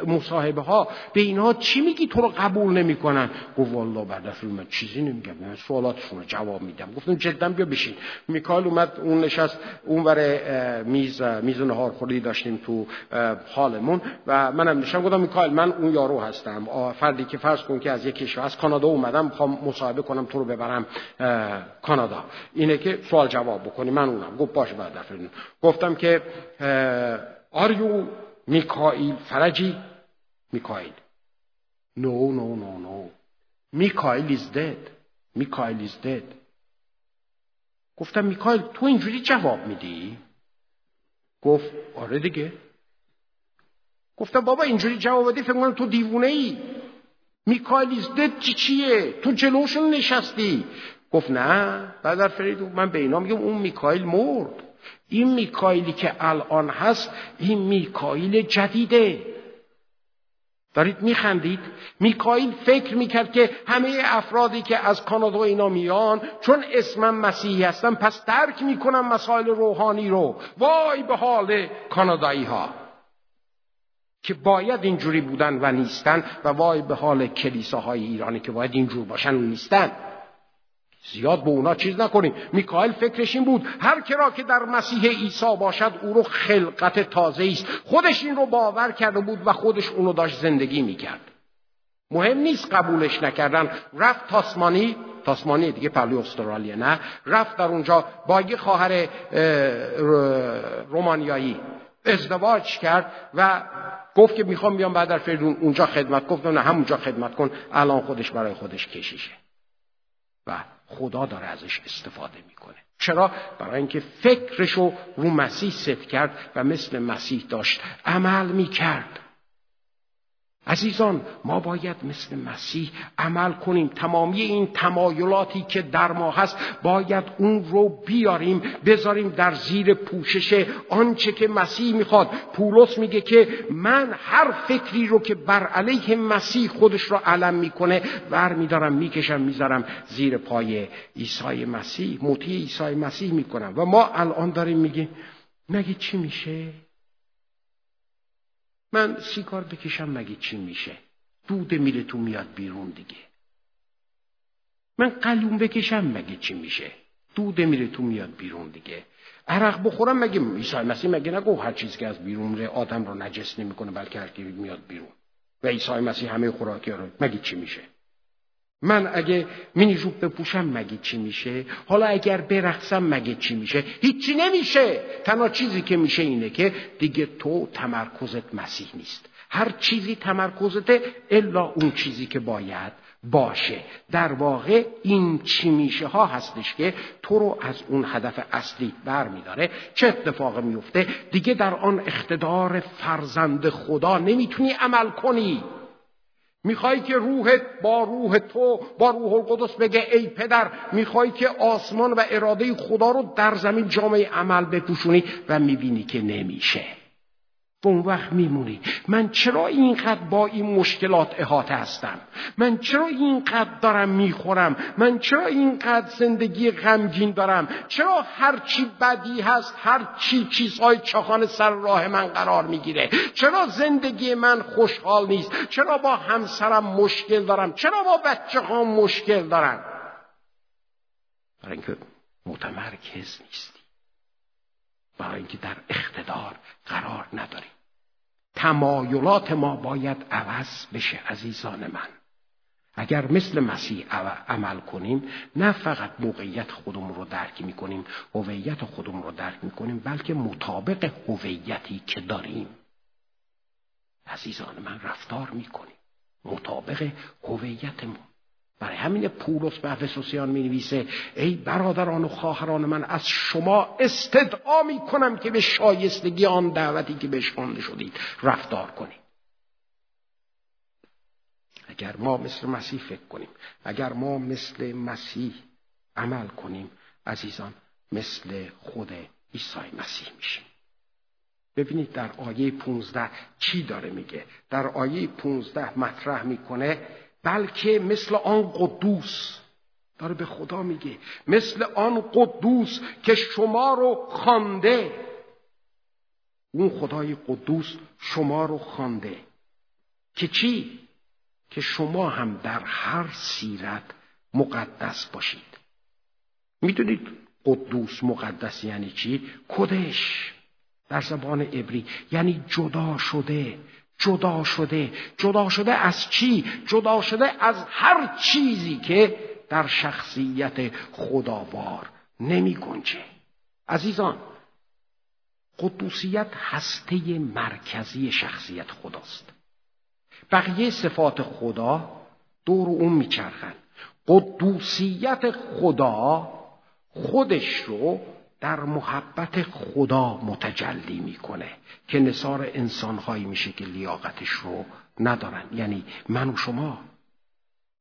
مصاحبه ها به اینها چی میگی؟ تو رو قبول نمی‌کنن. گفت والله بعد من چیزی نمیگم. من سوالاتشون رو جواب میدم. گفتم جدا بیا بشین. میکایل اومد اون نشست اون ور میز میز نهار خوری داشتیم تو حالمون و منم نشم گفتم میکایل من اون یارو هستم. فردی که فرض کن که از یک کشور از کانادا اومدم می‌خوام مصاحبه کنم تو رو ببرم کانادا. اینه که سوال جواب بکنی من اونم. گفت باشه بعد گفتم که آریو میکائیل فرجی؟ میکائیل. نو نو نو نو. میکائیل is dead میکائیل is dead گفتم میکایل تو اینجوری جواب میدی؟ گفت آره دیگه. گفتم بابا اینجوری جواب بدی فکر تو دیوونه ای میکایل ایزدت چی چیه؟ تو جلوشون نشستی. گفت نه. برادر فرید من به اینا میگم اون میکایل مرد. این میکائیلی که الان هست این میکائیل جدیده. دارید میخندید؟ میکائیل فکر می‌کرد که همه افرادی که از کانادا اینا میان چون اسمم مسیحی هستن پس درک می‌کنن مسائل روحانی رو. وای به حال کانادایی ها که باید اینجوری بودن و نیستن و وای به حال کلیساهای ایرانی که باید اینجور باشن و نیستن. زیاد به اونا چیز نکنیم میکائیل فکرش این بود هر کرا که در مسیح عیسی باشد او رو خلقت تازه است. خودش این رو باور کرده بود و خودش اونو داشت زندگی می‌کرد. مهم نیست قبولش نکردن. رفت تاسمانی تاسمانی دیگه پهلوی استرالیا نه. رفت در اونجا با یه خواهر رومانیایی ازدواج کرد و گفت که می‌خوام بیام بعد در فریدون اونجا خدمت گفت نه همونجا خدمت کن. الان خودش برای خودش کشیشه. و خدا داره ازش استفاده می‌کنه. چرا؟ برای اینکه فکرشو رو مسیح ست کرد و مثل مسیح داشت عمل می‌کرد. عزیزان ما باید مثل مسیح عمل کنیم. تمامی این تمایلاتی که در ما هست باید اون رو بیاریم بذاریم در زیر پوشش آنچه که مسیح می‌خواد. پولس میگه که من هر فکری رو که بر علیه مسیح خودش رو علم می‌کنه ور میدارم می‌کشم می‌ذارم زیر پای عیسی مسیح موتی عیسی مسیح می‌کنم. و ما الان داریم میگیم مگه چی میشه؟ من سیگار بکشم مگه چی میشه؟ دود تو میاد بیرون دیگه. من قلوم بکشم مگه چی میشه؟ دود تو میاد بیرون دیگه. عرق بخورم مگه عیسی مسیح مگه نگو هر چیزی که از بیرون ره آدم رو نجس نمی‌کنه بلکه هر میاد بیرون. و عیسی مسیح همه خوراکی رو مگه چی میشه؟ من اگه مینی جوب بپوشم مگه چی میشه؟ حالا اگر برقصم مگه چی میشه؟ هیچی نمیشه! تنها چیزی که میشه اینه که دیگه تو تمرکزت مسیح نیست. هر چیزی تمرکزته الا اون چیزی که باید باشه. در واقع این چی میشه ها هستش که تو رو از اون هدف اصلی بر میداره چه اتفاق میفته دیگه در آن اقتدار فرزند خدا نمی‌تونی عمل کنی. می‌خوای که روحت با روح تو با روح القدس بگه ای پدر می‌خوای که آسمان و اراده خدا رو در زمین جامعه عمل بپوشونی و می‌بینی که نمیشه. و اون وقت میمونی. من چرا اینقدر با این مشکلات احاطه هستم؟ من چرا اینقدر دارم می‌خورم؟ من چرا اینقدر زندگی غمگین دارم؟ چرا هر چی بدی هست هر چی چیزهای چاخان سر راه من قرار می‌گیره؟ چرا زندگی من خوشحال نیست؟ چرا با همسرم مشکل دارم؟ چرا با بچه ها مشکل دارم؟ برای اینکه متمرکز نیستی. برای اینکه در اقتدار قرار نداری. تمایلات ما باید عوض بشه عزیزان من. اگر مثل مسیح عمل کنیم نه فقط موقعیت خودمون رو درک می‌کنیم هویت خودمون رو درک می‌کنیم بلکه مطابق هویتی که داریم. عزیزان من رفتار می‌کنیم. مطابق هویتمون. برای همین پولس به افسوسیان می نویسه ای برادران و خواهران من از شما استدعا می کنم که به شایستگی آن دعوتی که بهش خوانده شدید رفتار کنید. اگر ما مثل مسیح فکر کنیم اگر ما مثل مسیح عمل کنیم عزیزان مثل خود عیسی مسیح میشیم. ببینید در آیه 15 چی داره میگه؟ در آیه 15 مطرح می‌کنه بلکه مثل آن قدوس. داره به خدا میگه مثل آن قدوس که شما رو خوانده اون خدای قدوس شما رو خوانده که چی؟ که شما هم در هر سیرت مقدس باشید. می‌دونید قدوس مقدس یعنی چی؟ کدش در زبان عبری یعنی جدا شده. جدا شده جدا شده از چی؟ جدا شده از هر چیزی که در شخصیت خداوار نمی گنجه عزیزان قدوسیت هسته مرکزی شخصیت خداست. بقیه صفات خدا دور اون میچرخند قدوسیت خدا خودش رو در محبت خدا متجلی می‌کنه که نصار انسانهایی میشه که لیاقتش رو ندارن. یعنی من و شما.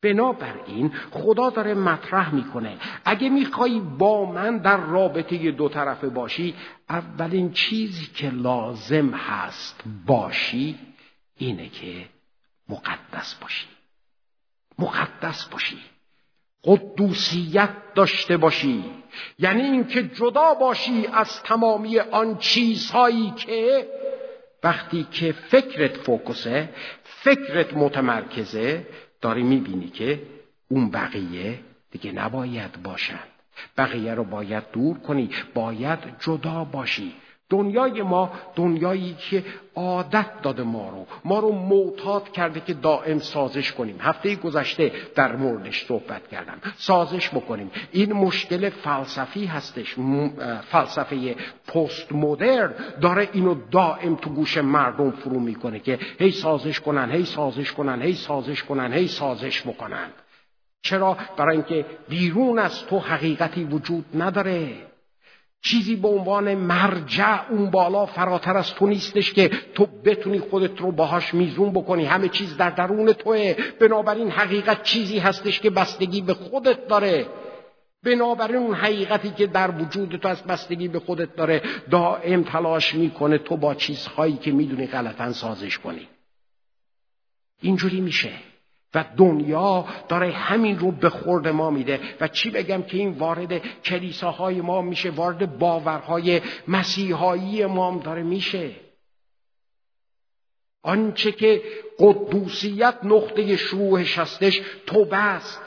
بنابراین خدا داره مطرح می‌کنه. اگه می‌خوای با من در رابطه دو طرفه باشی اولین چیزی که لازم هست باشی اینه که مقدس باشی. مقدس باشی. قدوسیت داشته باشی. یعنی اینکه جدا باشی از تمامی آن چیزهایی که وقتی که فکرت فوکسه فکرت متمرکزه داری می‌بینی که اون بقیه دیگه نباید باشند بقیه رو باید دور کنی باید جدا باشی. دنیای ما دنیایی که عادت داده ما رو ما رو معتاد کرده که دائم سازش کنیم. هفته گذشته در موردش صحبت کردم. سازش بکنیم. این مشکل فلسفی هستش. فلسفه پست مدرن داره اینو دائم تو گوش مردم فرو می‌کنه که هی سازش کنن هی سازش کنن هی سازش کنن هی سازش بکنن. چرا؟ برای اینکه بیرون از تو حقیقتی وجود نداره. چیزی به عنوان مرجع اون بالا فراتر از تو نیستش که تو بتونی خودت رو باهاش میزون بکنی. همه چیز در درون توه. بنابراین حقیقت چیزی هستش که بستگی به خودت داره. بنابراین اون حقیقتی که در وجود تو از بستگی به خودت داره. دائم تلاش می‌کنه تو با چیزهایی که می‌دونی غلطا سازش کنی. اینجوری میشه. و دنیا داره همین رو به خورد ما میده. و چی بگم که این وارد کلیساهای ما میشه وارد باورهای مسیحایی ما هم داره میشه. آنچه که قدوسیت نقطه شروعش هستش توبه است.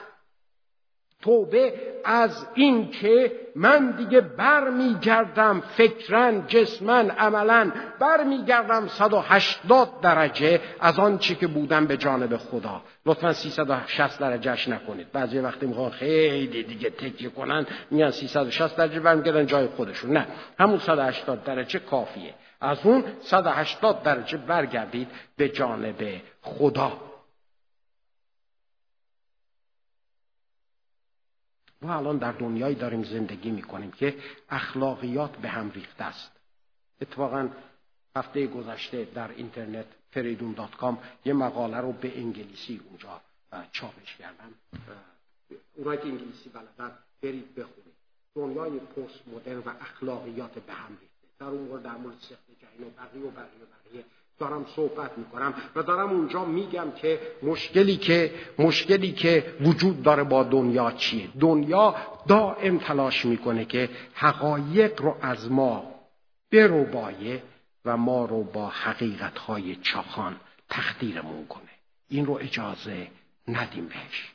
توبه از این که من دیگه بر میگردم فکرن جسمن عملا بر میگردم 180 درجه از آنچه که بودم به جانب خدا. لطفا 360 درجهش نکنید. بعضی وقتی می‌خوان خیلی دیگه تکیه کنن میگن 360 درجه برمیگردن جای خودشون. نه همون 180 درجه کافیه. از اون 180 درجه برگردید به جانب خدا. ما الان در دنیایی داریم زندگی می‌کنیم که اخلاقیات به هم ریخته است. اتفاقا هفته گذشته در اینترنت فریدون دات کام یه مقاله رو به انگلیسی اونجا چاپش کردم. اونایی که انگلیسی بلدن برید بخونید. دنیای پست مدرن و اخلاقیات به هم ریخته. در اون در مورد سخت جهین و بقیه و بقیه و بقیه دارم صحبت می‌کنم و دارم اونجا میگم که مشکلی که مشکلی که وجود داره با دنیا چیه؟ دنیا دائم تلاش می‌کنه که حقایق رو از ما بایه و ما رو با حقیقتهای چاخان تخدیرمون کنه. این رو اجازه ندیم بهش.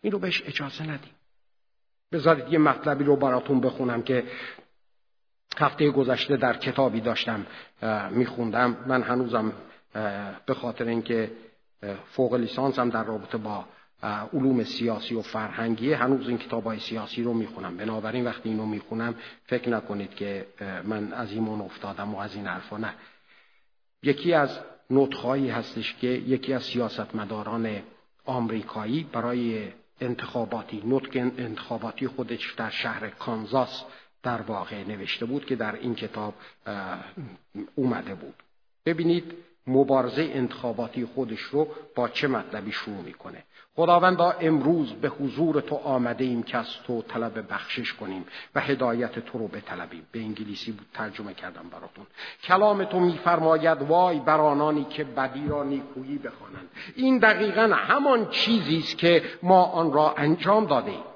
این رو بهش اجازه ندیم. بذارید یه مطلبی رو براتون بخونم که هفته گذشته در کتابی داشتم میخوندم. من هنوزم به خاطر اینکه فوق لیسانسم در رابطه با علوم سیاسی و فرهنگی هنوز این کتاب های سیاسی رو می‌خونم. بنابراین وقتی اینو می‌خونم فکر نکنید که من از ایمون افتادم و از این حرفا. نه. یکی از نطخهایی هستش که یکی از سیاستمداران آمریکایی برای انتخاباتی نطق انتخاباتی خودش در شهر کانزاس در واقع نوشته بود که در این کتاب اومده بود. ببینید مبارزه انتخاباتی خودش رو با چه مطلبی شروع می‌کنه. خداوندا امروز به حضور تو آمده ایم که از تو طلب بخشش کنیم و هدایت تو رو بطلبیم. به انگلیسی بود ترجمه کردم براتون. کلام تو میفرماید وای بر آنانی که بدی را نیکویی بخوانند. این دقیقا همان چیزی است که ما آن را انجام داده ایم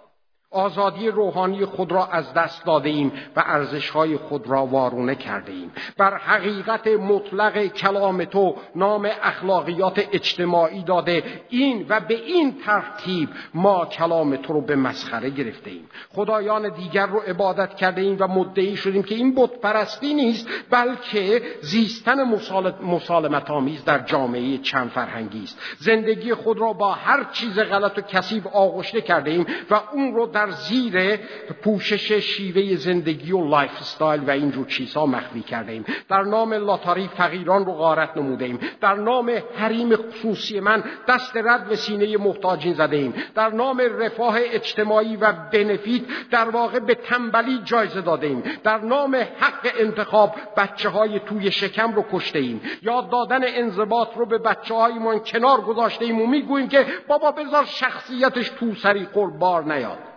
آزادی روحانی خود را از دست داده ایم و ارزشهای خود را وارونه کرده ایم بر حقیقت مطلق کلام تو نام اخلاقیات اجتماعی داده. این و به این ترتیب ما کلام تو رو به مسخره گرفته ایم خدایان دیگر رو عبادت کرده ایم و مدعی شدیم که این بت پرستی نیست بلکه زیستن مسالمت آمیز در جامعه چند فرهنگی است. زندگی خود را با هر چیز غلط و کسیب آغشته کرده ایم و اون رو در زیر پوشش شیوه زندگی و lifestyle و اینجور چیزها مخفی کرده ایم در نام لاتاری فقیران رو غارت نموده ایم در نام حریم خصوصی من دست رد به سینه محتاجین زده ایم در نام رفاه اجتماعی و benefit در واقع به تنبلی جایزه داده ایم در نام حق انتخاب بچه های توی شکم رو کشته ایم یاد دادن انضباط رو به بچه هایمان کنار گذاشته ایم و می‌گوییم که بابا بذار شخصیتش تو سری بار نیاد.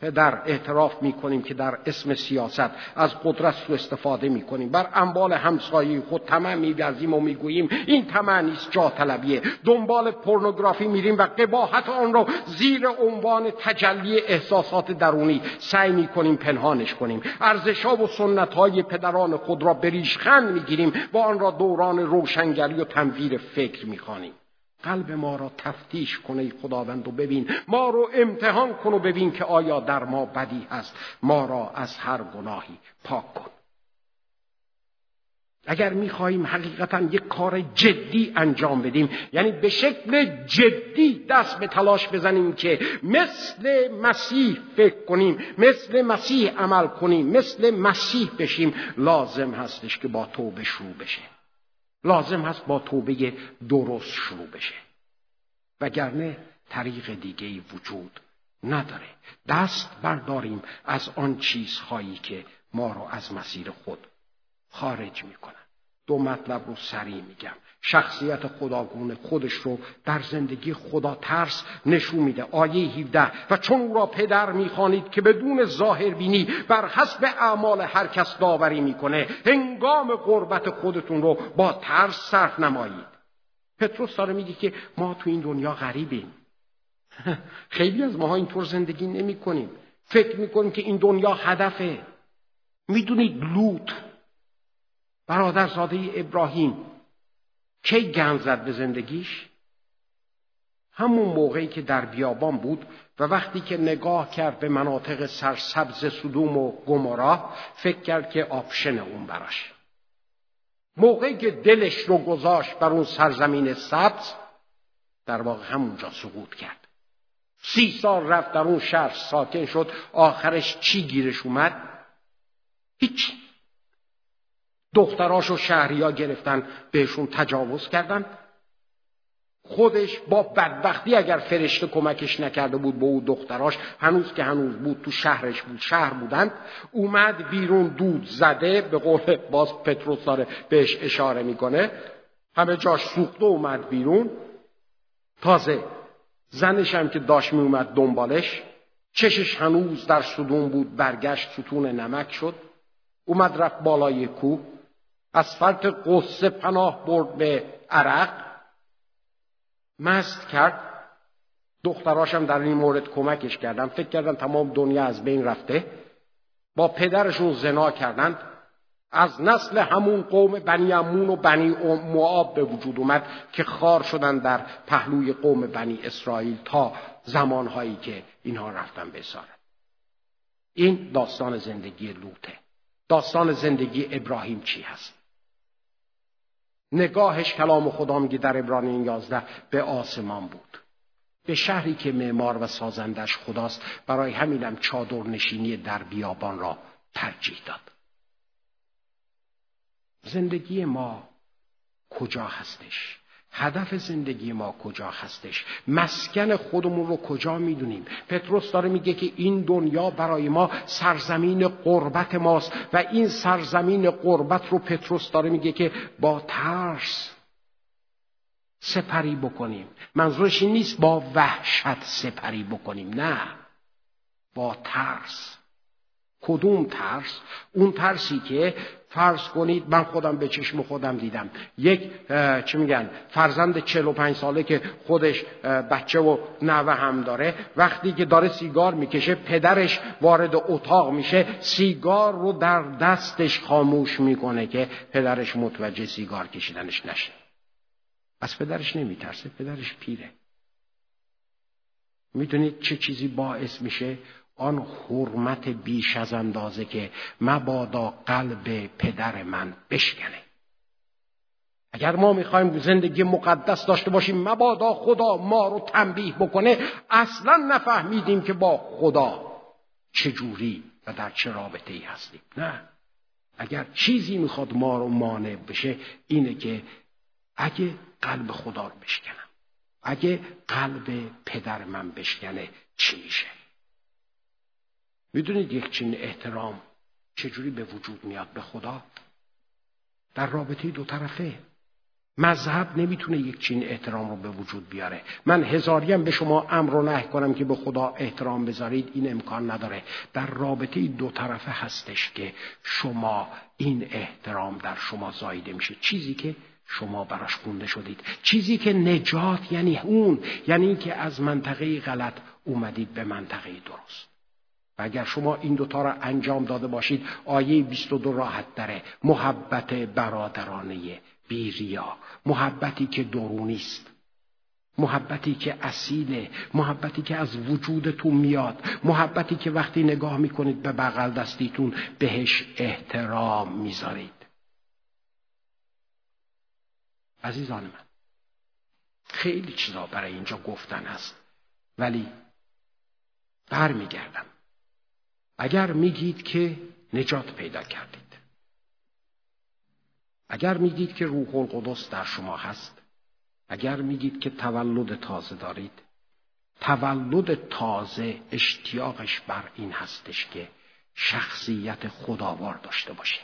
در اعتراف می کنیم که در اسم سیاست از قدرت سو استفاده می کنیم بر اموال همسایه خود طمع می و می گوییم این طمع نیست جا طلبیه. دنبال پورنوگرافی میریم و قباحت آن را زیر عنوان تجلی احساسات درونی سعی می کنیم پنهانش کنیم. ارزشها و سنت های پدران خود را بریشخند می گیریم و آن را دوران روشنگری و تنویر فکر می خانیم. قلب ما را تفتیش کنه خداوند و ببین. ما رو امتحان کن و ببین که آیا در ما بدی هست. ما را از هر گناهی پاک کن. اگر می‌خواهیم حقیقتا یک کار جدی انجام بدیم یعنی به شکل جدی دست به تلاش بزنیم که مثل مسیح فکر کنیم مثل مسیح عمل کنیم مثل مسیح بشیم لازم هستش که با توبه شروع بشه. لازم هست با توبه درست شروع بشه. وگرنه طریق دیگه وجود نداره. دست برداریم از آن چیزهایی که ما رو از مسیر خود خارج می‌کنن. دو مطلب رو سریع میگم. شخصیت خداگونه خودش رو در زندگی خدا ترس نشون میده. آیه 17 و چون او را پدر می‌خوانید که بدون ظاهر بینی بر حسب اعمال هر کس داوری می‌کنه هنگام قربت خودتون رو با ترس صرف نمایید. پتروس داره میگه که ما تو این دنیا غریبیم. خیلی از ماها اینطور زندگی نمی کنیم فکر می‌کنیم که این دنیا هدفه. می‌دونید لوط برادرزاده ابراهیم کی گند زد به زندگیش؟ همون موقعی که در بیابان بود و وقتی که نگاه کرد به مناطق سرسبز سدوم و گمورا فکر کرد که آپشن اون براش. موقعی که دلش رو گذاشت بر اون سرزمین سبز در واقع همونجا سقوط کرد. سی سال رفت در اون شهر ساکن شد. آخرش چی گیرش اومد؟ هیچ. دختراش و شهریا گرفتن بهشون تجاوز کردن. خودش با بدبختی اگر فرشته کمکش نکرده بود به او دختراش هنوز که هنوز بود تو شهرش بود شهر بودند اومد بیرون دود زده به قول باز پتروس داره بهش اشاره می‌کنه. همه جاش سوخته اومد بیرون. تازه زنش هم که داشت می اومد دنبالش چشش هنوز در سدون بود برگشت ستون نمک شد. اومد رفت بالای کوه. اسفلت قصه پناه برد به عرق. مست کرد. دختراشم در این مورد کمکش کردن. فکر کردن تمام دنیا از بین رفته. با پدرشون زنا کردند. از نسل همون قوم بنی امون و بنی معاب به وجود اومد که خار شدن در پهلوی قوم بنی اسرائیل تا زمانهایی که اینها رفتن به این داستان زندگی لوته داستان زندگی ابراهیم چی هست؟ نگاهش کلام خدا میگه در ابرانیین یازده به آسمان بود. به شهری که معمار و سازندش خداست برای همینم چادر نشینی در بیابان را ترجیح داد. زندگی ما کجا هستش؟ هدف زندگی ما کجا هستش؟ مسکن خودمون رو کجا می‌دونیم؟ پتروس داره میگه که این دنیا برای ما سرزمین قربت ماست و این سرزمین قربت رو پتروس داره میگه که با ترس سپری بکنیم. منظورش این نیست با وحشت سپری بکنیم. نه. با ترس. کدوم ترس؟ اون ترسی که فرض کنید من خودم به چشم خودم دیدم. یک چی میگن؟ فرزند 45 ساله که خودش بچه و نوه هم داره. وقتی که داره سیگار می‌کشه پدرش وارد اتاق میشه سیگار رو در دستش خاموش می‌کنه که پدرش متوجه سیگار کشیدنش نشه. از پدرش نمیترسه پدرش پیره. می‌دونید چه چیزی باعث میشه؟ آن حرمت بیش از اندازه که مبادا قلب پدر من بشکنه. اگر ما می‌خوایم زندگی مقدس داشته باشیم مبادا خدا ما رو تنبیه بکنه اصلا نفهمیدیم که با خدا چجوری و در چه رابطه ای هستیم. نه. اگر چیزی می‌خواد ما رو مانع بشه اینه که اگه قلب خدا رو بشکنم اگه قلب پدر من بشکنه چی میشه؟ می‌دونید یک چین احترام چجوری به وجود میاد به خدا؟ در رابطه دو طرفه. مذهب نمی‌تونه یک چین احترام رو به وجود بیاره. من هزاریم به شما امر و نه کنم که به خدا احترام بذارید این امکان نداره. در رابطه دو طرفه هستش که شما این احترام در شما زایده میشه. چیزی که شما براش گونده شدید. چیزی که نجات یعنی اون یعنی اینکه از منطقه غلط اومدید به منطقه درست. و اگر شما این دوتا را انجام داده باشید آیه 22 راحت داره محبت برادرانه بیریا. محبتی که درونی است. محبتی که اصیله. محبتی که از وجودتون میاد. محبتی که وقتی نگاه می‌کنید به بغل دستیتون بهش احترام می‌ذارید. عزیزان من خیلی چیزا برای اینجا گفتن هست. ولی برمیگردم. اگر میگید که نجات پیدا کردید. اگر میگید که روح القدس در شما هست. اگر میگید که تولد تازه دارید. تولد تازه اشتیاقش بر این هستش که شخصیت خداوار داشته باشه.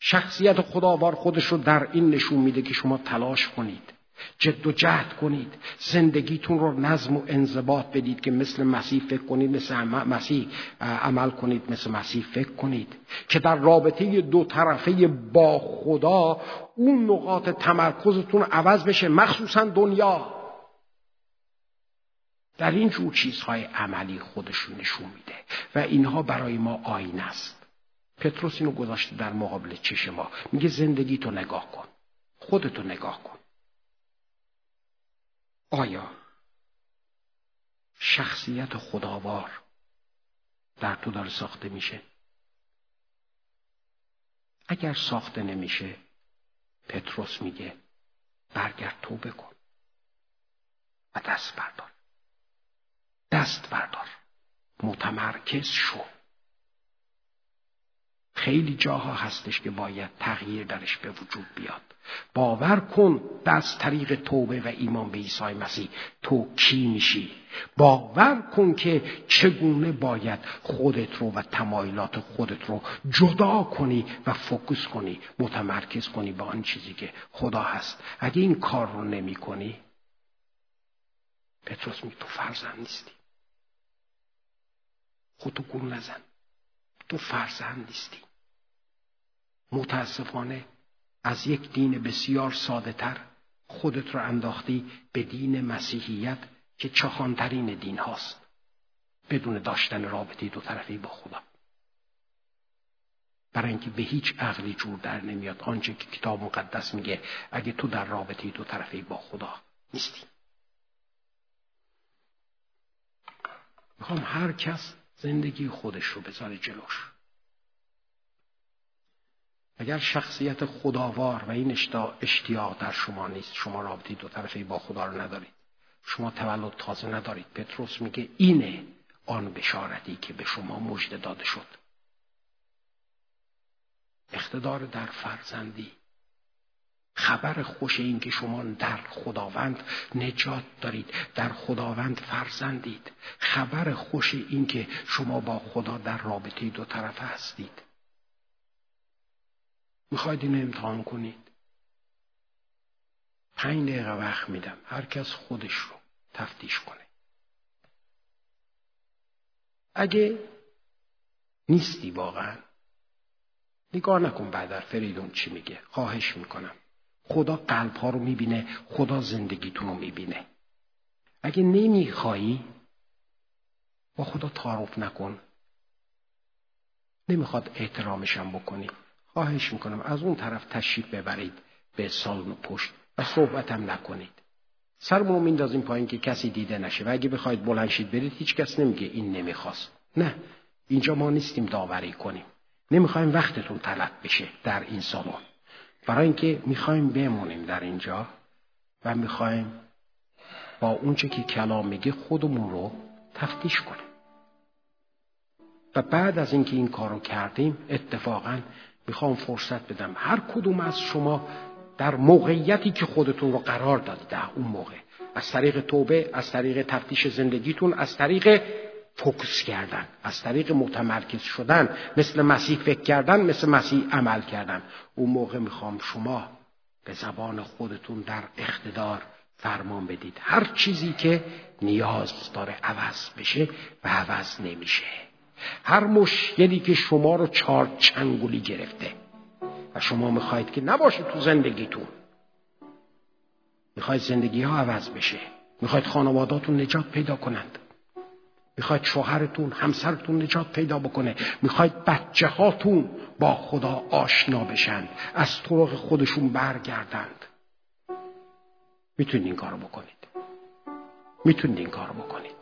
شخصیت خداوار خودش رو در این نشون میده که شما تلاش کنید. جد و جهد کنید. زندگیتون رو نظم و انضباط بدید که مثل مسیح فکر کنید مثل مسیح عمل کنید مثل مسیح فکر کنید. که در رابطه دو طرفه با خدا اون نقاط تمرکزتون عوض بشه مخصوصا دنیا. در این جور چیزهای عملی خودشون نشون میده و اینها برای ما آین است. پتروس اینو گذاشته در مقابل چش ما. میگه زندگی تو نگاه کن. خودتو نگاه کن. آیا شخصیت خداوار در تو داره ساخته میشه؟ اگر ساخته نمیشه پتروس میگه برگرد تو بکن و دست بردار. دست بردار. متمرکز شو. خیلی جاها هستش که باید تغییر درش به وجود بیاد. باور کن از طریق توبه و ایمان به عیسی مسیح تو کی میشی. باور کن که چگونه باید خودت رو و تمایلات خودت رو جدا کنی و فوکس کنی متمرکز کنی به آن چیزی که خدا هست. اگه این کار رو نمی کنی پتروس می تو فرزند نیستی. خودتو گول نزن. تو فرزند نیستی. متاسفانه از یک دین بسیار ساده تر خودت را انداختی به دین مسیحیت که چخانترین دین هاست. بدون داشتن رابطه دو طرفی با خدا. برای اینکه به هیچ عقلی جور در نمیاد. آنچه که کتاب مقدس میگه اگه تو در رابطه دو طرفی با خدا نیستی. می‌خوام هر کس زندگی خودش رو بذاره جلوش. اگر شخصیت خداوار و این اشتیاق در شما نیست شما رابطی دو طرفه با خدا رو ندارید. شما تولد تازه ندارید. پتروس میگه اینه آن بشارتی که به شما مژده داده شد. اقتدار در فرزندی. خبر خوش این که شما در خداوند نجات دارید در خداوند فرزندید. خبر خوش این که شما با خدا در رابطه دو طرفه هستید. می‌خواید اینو امتحان کنید؟ پنج دقیقه وقت میدم. هر کس خودش رو تفتیش کنه. اگه نیستی واقعا نگاه نکن بعد در فریدون چی میگه. خواهش می‌کنم. خدا قلب ها رو می‌بینه خدا زندگیتون رو می‌بینه. اگه نمیخوایی با خدا تعارف نکن. نمی‌خواد احترامشم بکنی. خواهش می‌کنم از اون طرف تشریف ببرید به سالن پشت و صحبتم نکنید. سرمون رو میندازیم پایین که کسی دیده نشه و اگه بخواید بلنشید برید هیچ کس نمیگه این نمی‌خواست. نه اینجا ما نیستیم داوری کنیم. نمی‌خوایم وقتتون طلب بشه در این سالن. برای اینکه می‌خوایم بمونیم در اینجا و می‌خوایم با اونچه که کلام میگه خودمون رو تفتیش کنیم. و بعد از اینکه این کارو کردیم اتفاقا می‌خوام فرصت بدم هر کدوم از شما در موقعیتی که خودتون رو قرار دادید در اون موقع. از طریق توبه از طریق تفتیش زندگیتون از طریق فوکس کردن. از طریق متمرکز شدن. مثل مسیح فکر کردن مثل مسیح عمل کردن. اون موقع می‌خوام شما به زبان خودتون در اقتدار فرمان بدید. هر چیزی که نیاز داره عوض بشه و عوض نمیشه. هر مشکلی که شما رو چار چنگولی گرفته و شما می‌خواید که نباشه تو زندگیتون. می‌خواید زندگی ها عوض بشه. می‌خواید خانواداتون نجات پیدا کنند. می‌خواید شوهرتون همسرتون نجات پیدا بکنه. می‌خواید بچه هاتون با خدا آشنا بشن. از طرق خودشون برگردند. می‌تونید این کارو بکنید. می‌تونید این کارو بکنید.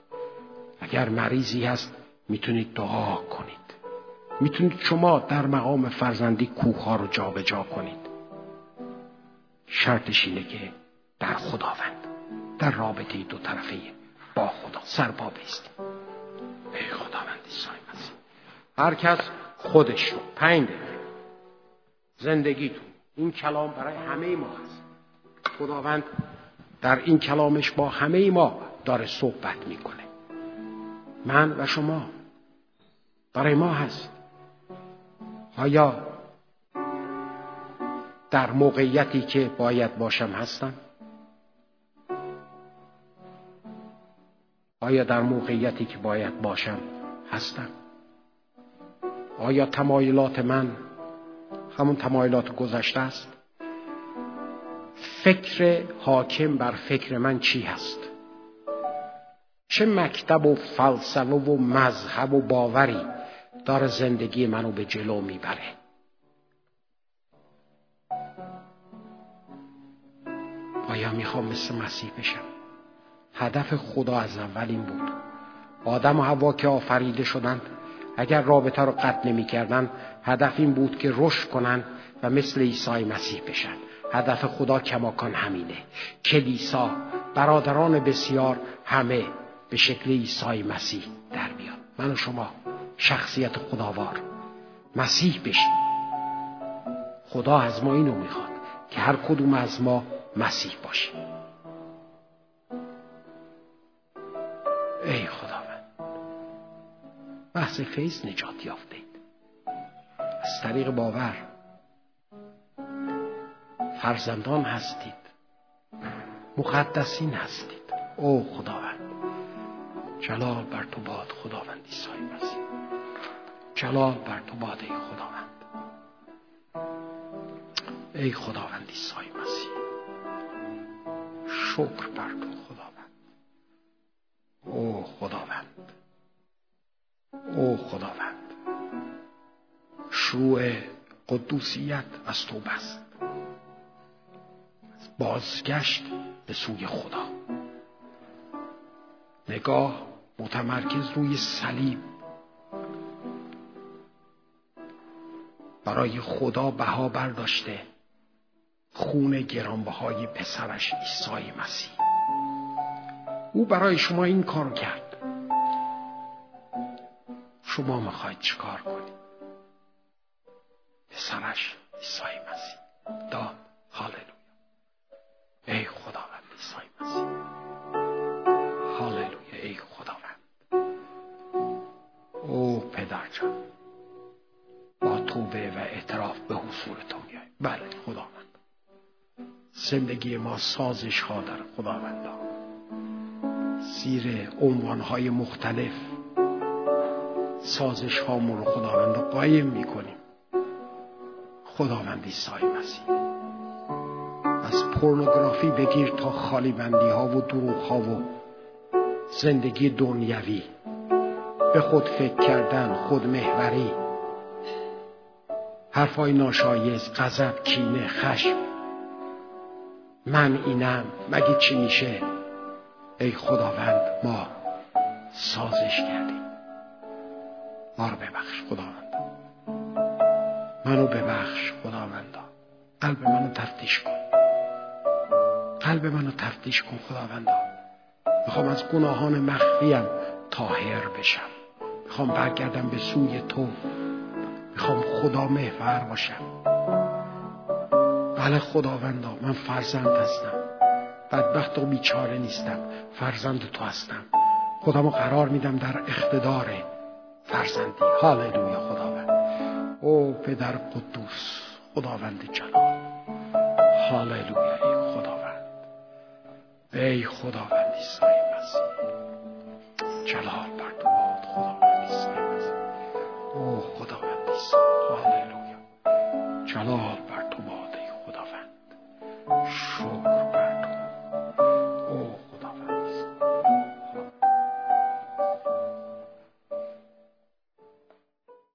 اگر مریضی هست می‌تونید دعا کنید. می‌تونید شما در مقام فرزندی کوه رو جابجا جا کنید. شرطش اینه که در خداوند در رابطه دو طرفه با خدا سرپا بیستیم ای خداوند عیسی مسیح هر کس خودش رو. پنج زندگیتون. این کلام برای همه ما هست. خداوند در این کلامش با همه ما داره صحبت می‌کنه. من و شما برای ما هست. آیا در موقعیتی که باید باشم هستم؟ آیا در موقعیتی که باید باشم هستم؟ آیا تمایلات من همون تمایلات گذشته است؟ فکر حاکم بر فکر من چی هست؟ چه مکتب و فلسفه و مذهب و باوری داره زندگی منو به جلو می‌بره؟ آیا می‌خوام مثل مسیح بشم؟ هدف خدا از اول این بود. آدم و هوا که آفریده شدند اگر رابطه رو قطع نمی کردن هدف این بود که رشد کنند و مثل عیسی مسیح بشن. هدف خدا کماکان همینه. کلیسا برادران بسیار همه به شکل عیسی مسیح در بیاد من و شما شخصیت خداوار مسیح بشیم. خدا از ما اینو می‌خواد که هر کدوم از ما مسیح باشیم. ای خداوند. بحث فیض نجات یافته اید از طریق باور. فرزندان هستید. مقدسین هستید. او خداوند. جلال بر تو باد خداوند عیسی مسیح. جلال بر تو باد ای خداوند. ای خداوند عیسی مسیح. شکر بر تو خداوند. او خداوند. او خداوند. شروع قدوسیت از تو بست. بازگشت به سوی خدا. نگاه متمرکز روی صلیب. برای خدا بها برداشته. خون گرانبهای پسرش عیسی مسیح. او برای شما این کار کرد. شما می‌خواید چیکار کنید؟ پسرش عیسی مسیح. داد هاللویا. ای خداوند عیسی مسیح. هاللویا ای خداوند. او پدر جان با توبه و اعتراف به حضور تو میای بله خداوند. زندگی ما سازش ها در خداوند زیر عنوان های مختلف سازش هامون رو خداوند قایم می‌کنیم. خداوند عیسی مسیح. از پورنوگرافی بگیر تا خالی بندی ها و دروغ ها و زندگی دنیوی. به خود فکر کردن خود محوری. حرفای ناشایز غضب کینه خشم. من اینم. مگه چی میشه؟ ای خداوند ما سازش کردیم. ما رو ببخش خداوند. منو ببخش خداوندا قلب منو تفتیش کن. قلب منو تفتیش کن خداوندا می‌خوام از گناهان مخفیم تاهر بشم. می‌خوام برگردم به سوی تو. می‌خوام خدا محور باشم. بله خداوندا من فرزند هستم. بدبخت و بیچاره نیستم. فرزند تو هستم. خودمو قرار میدم در اقتدار فرزندی. هاللویا خداوند. او پدر قدوس خداوند جلال هاللویا ای خداوند. ای خداوند عیسی مسیح. جلال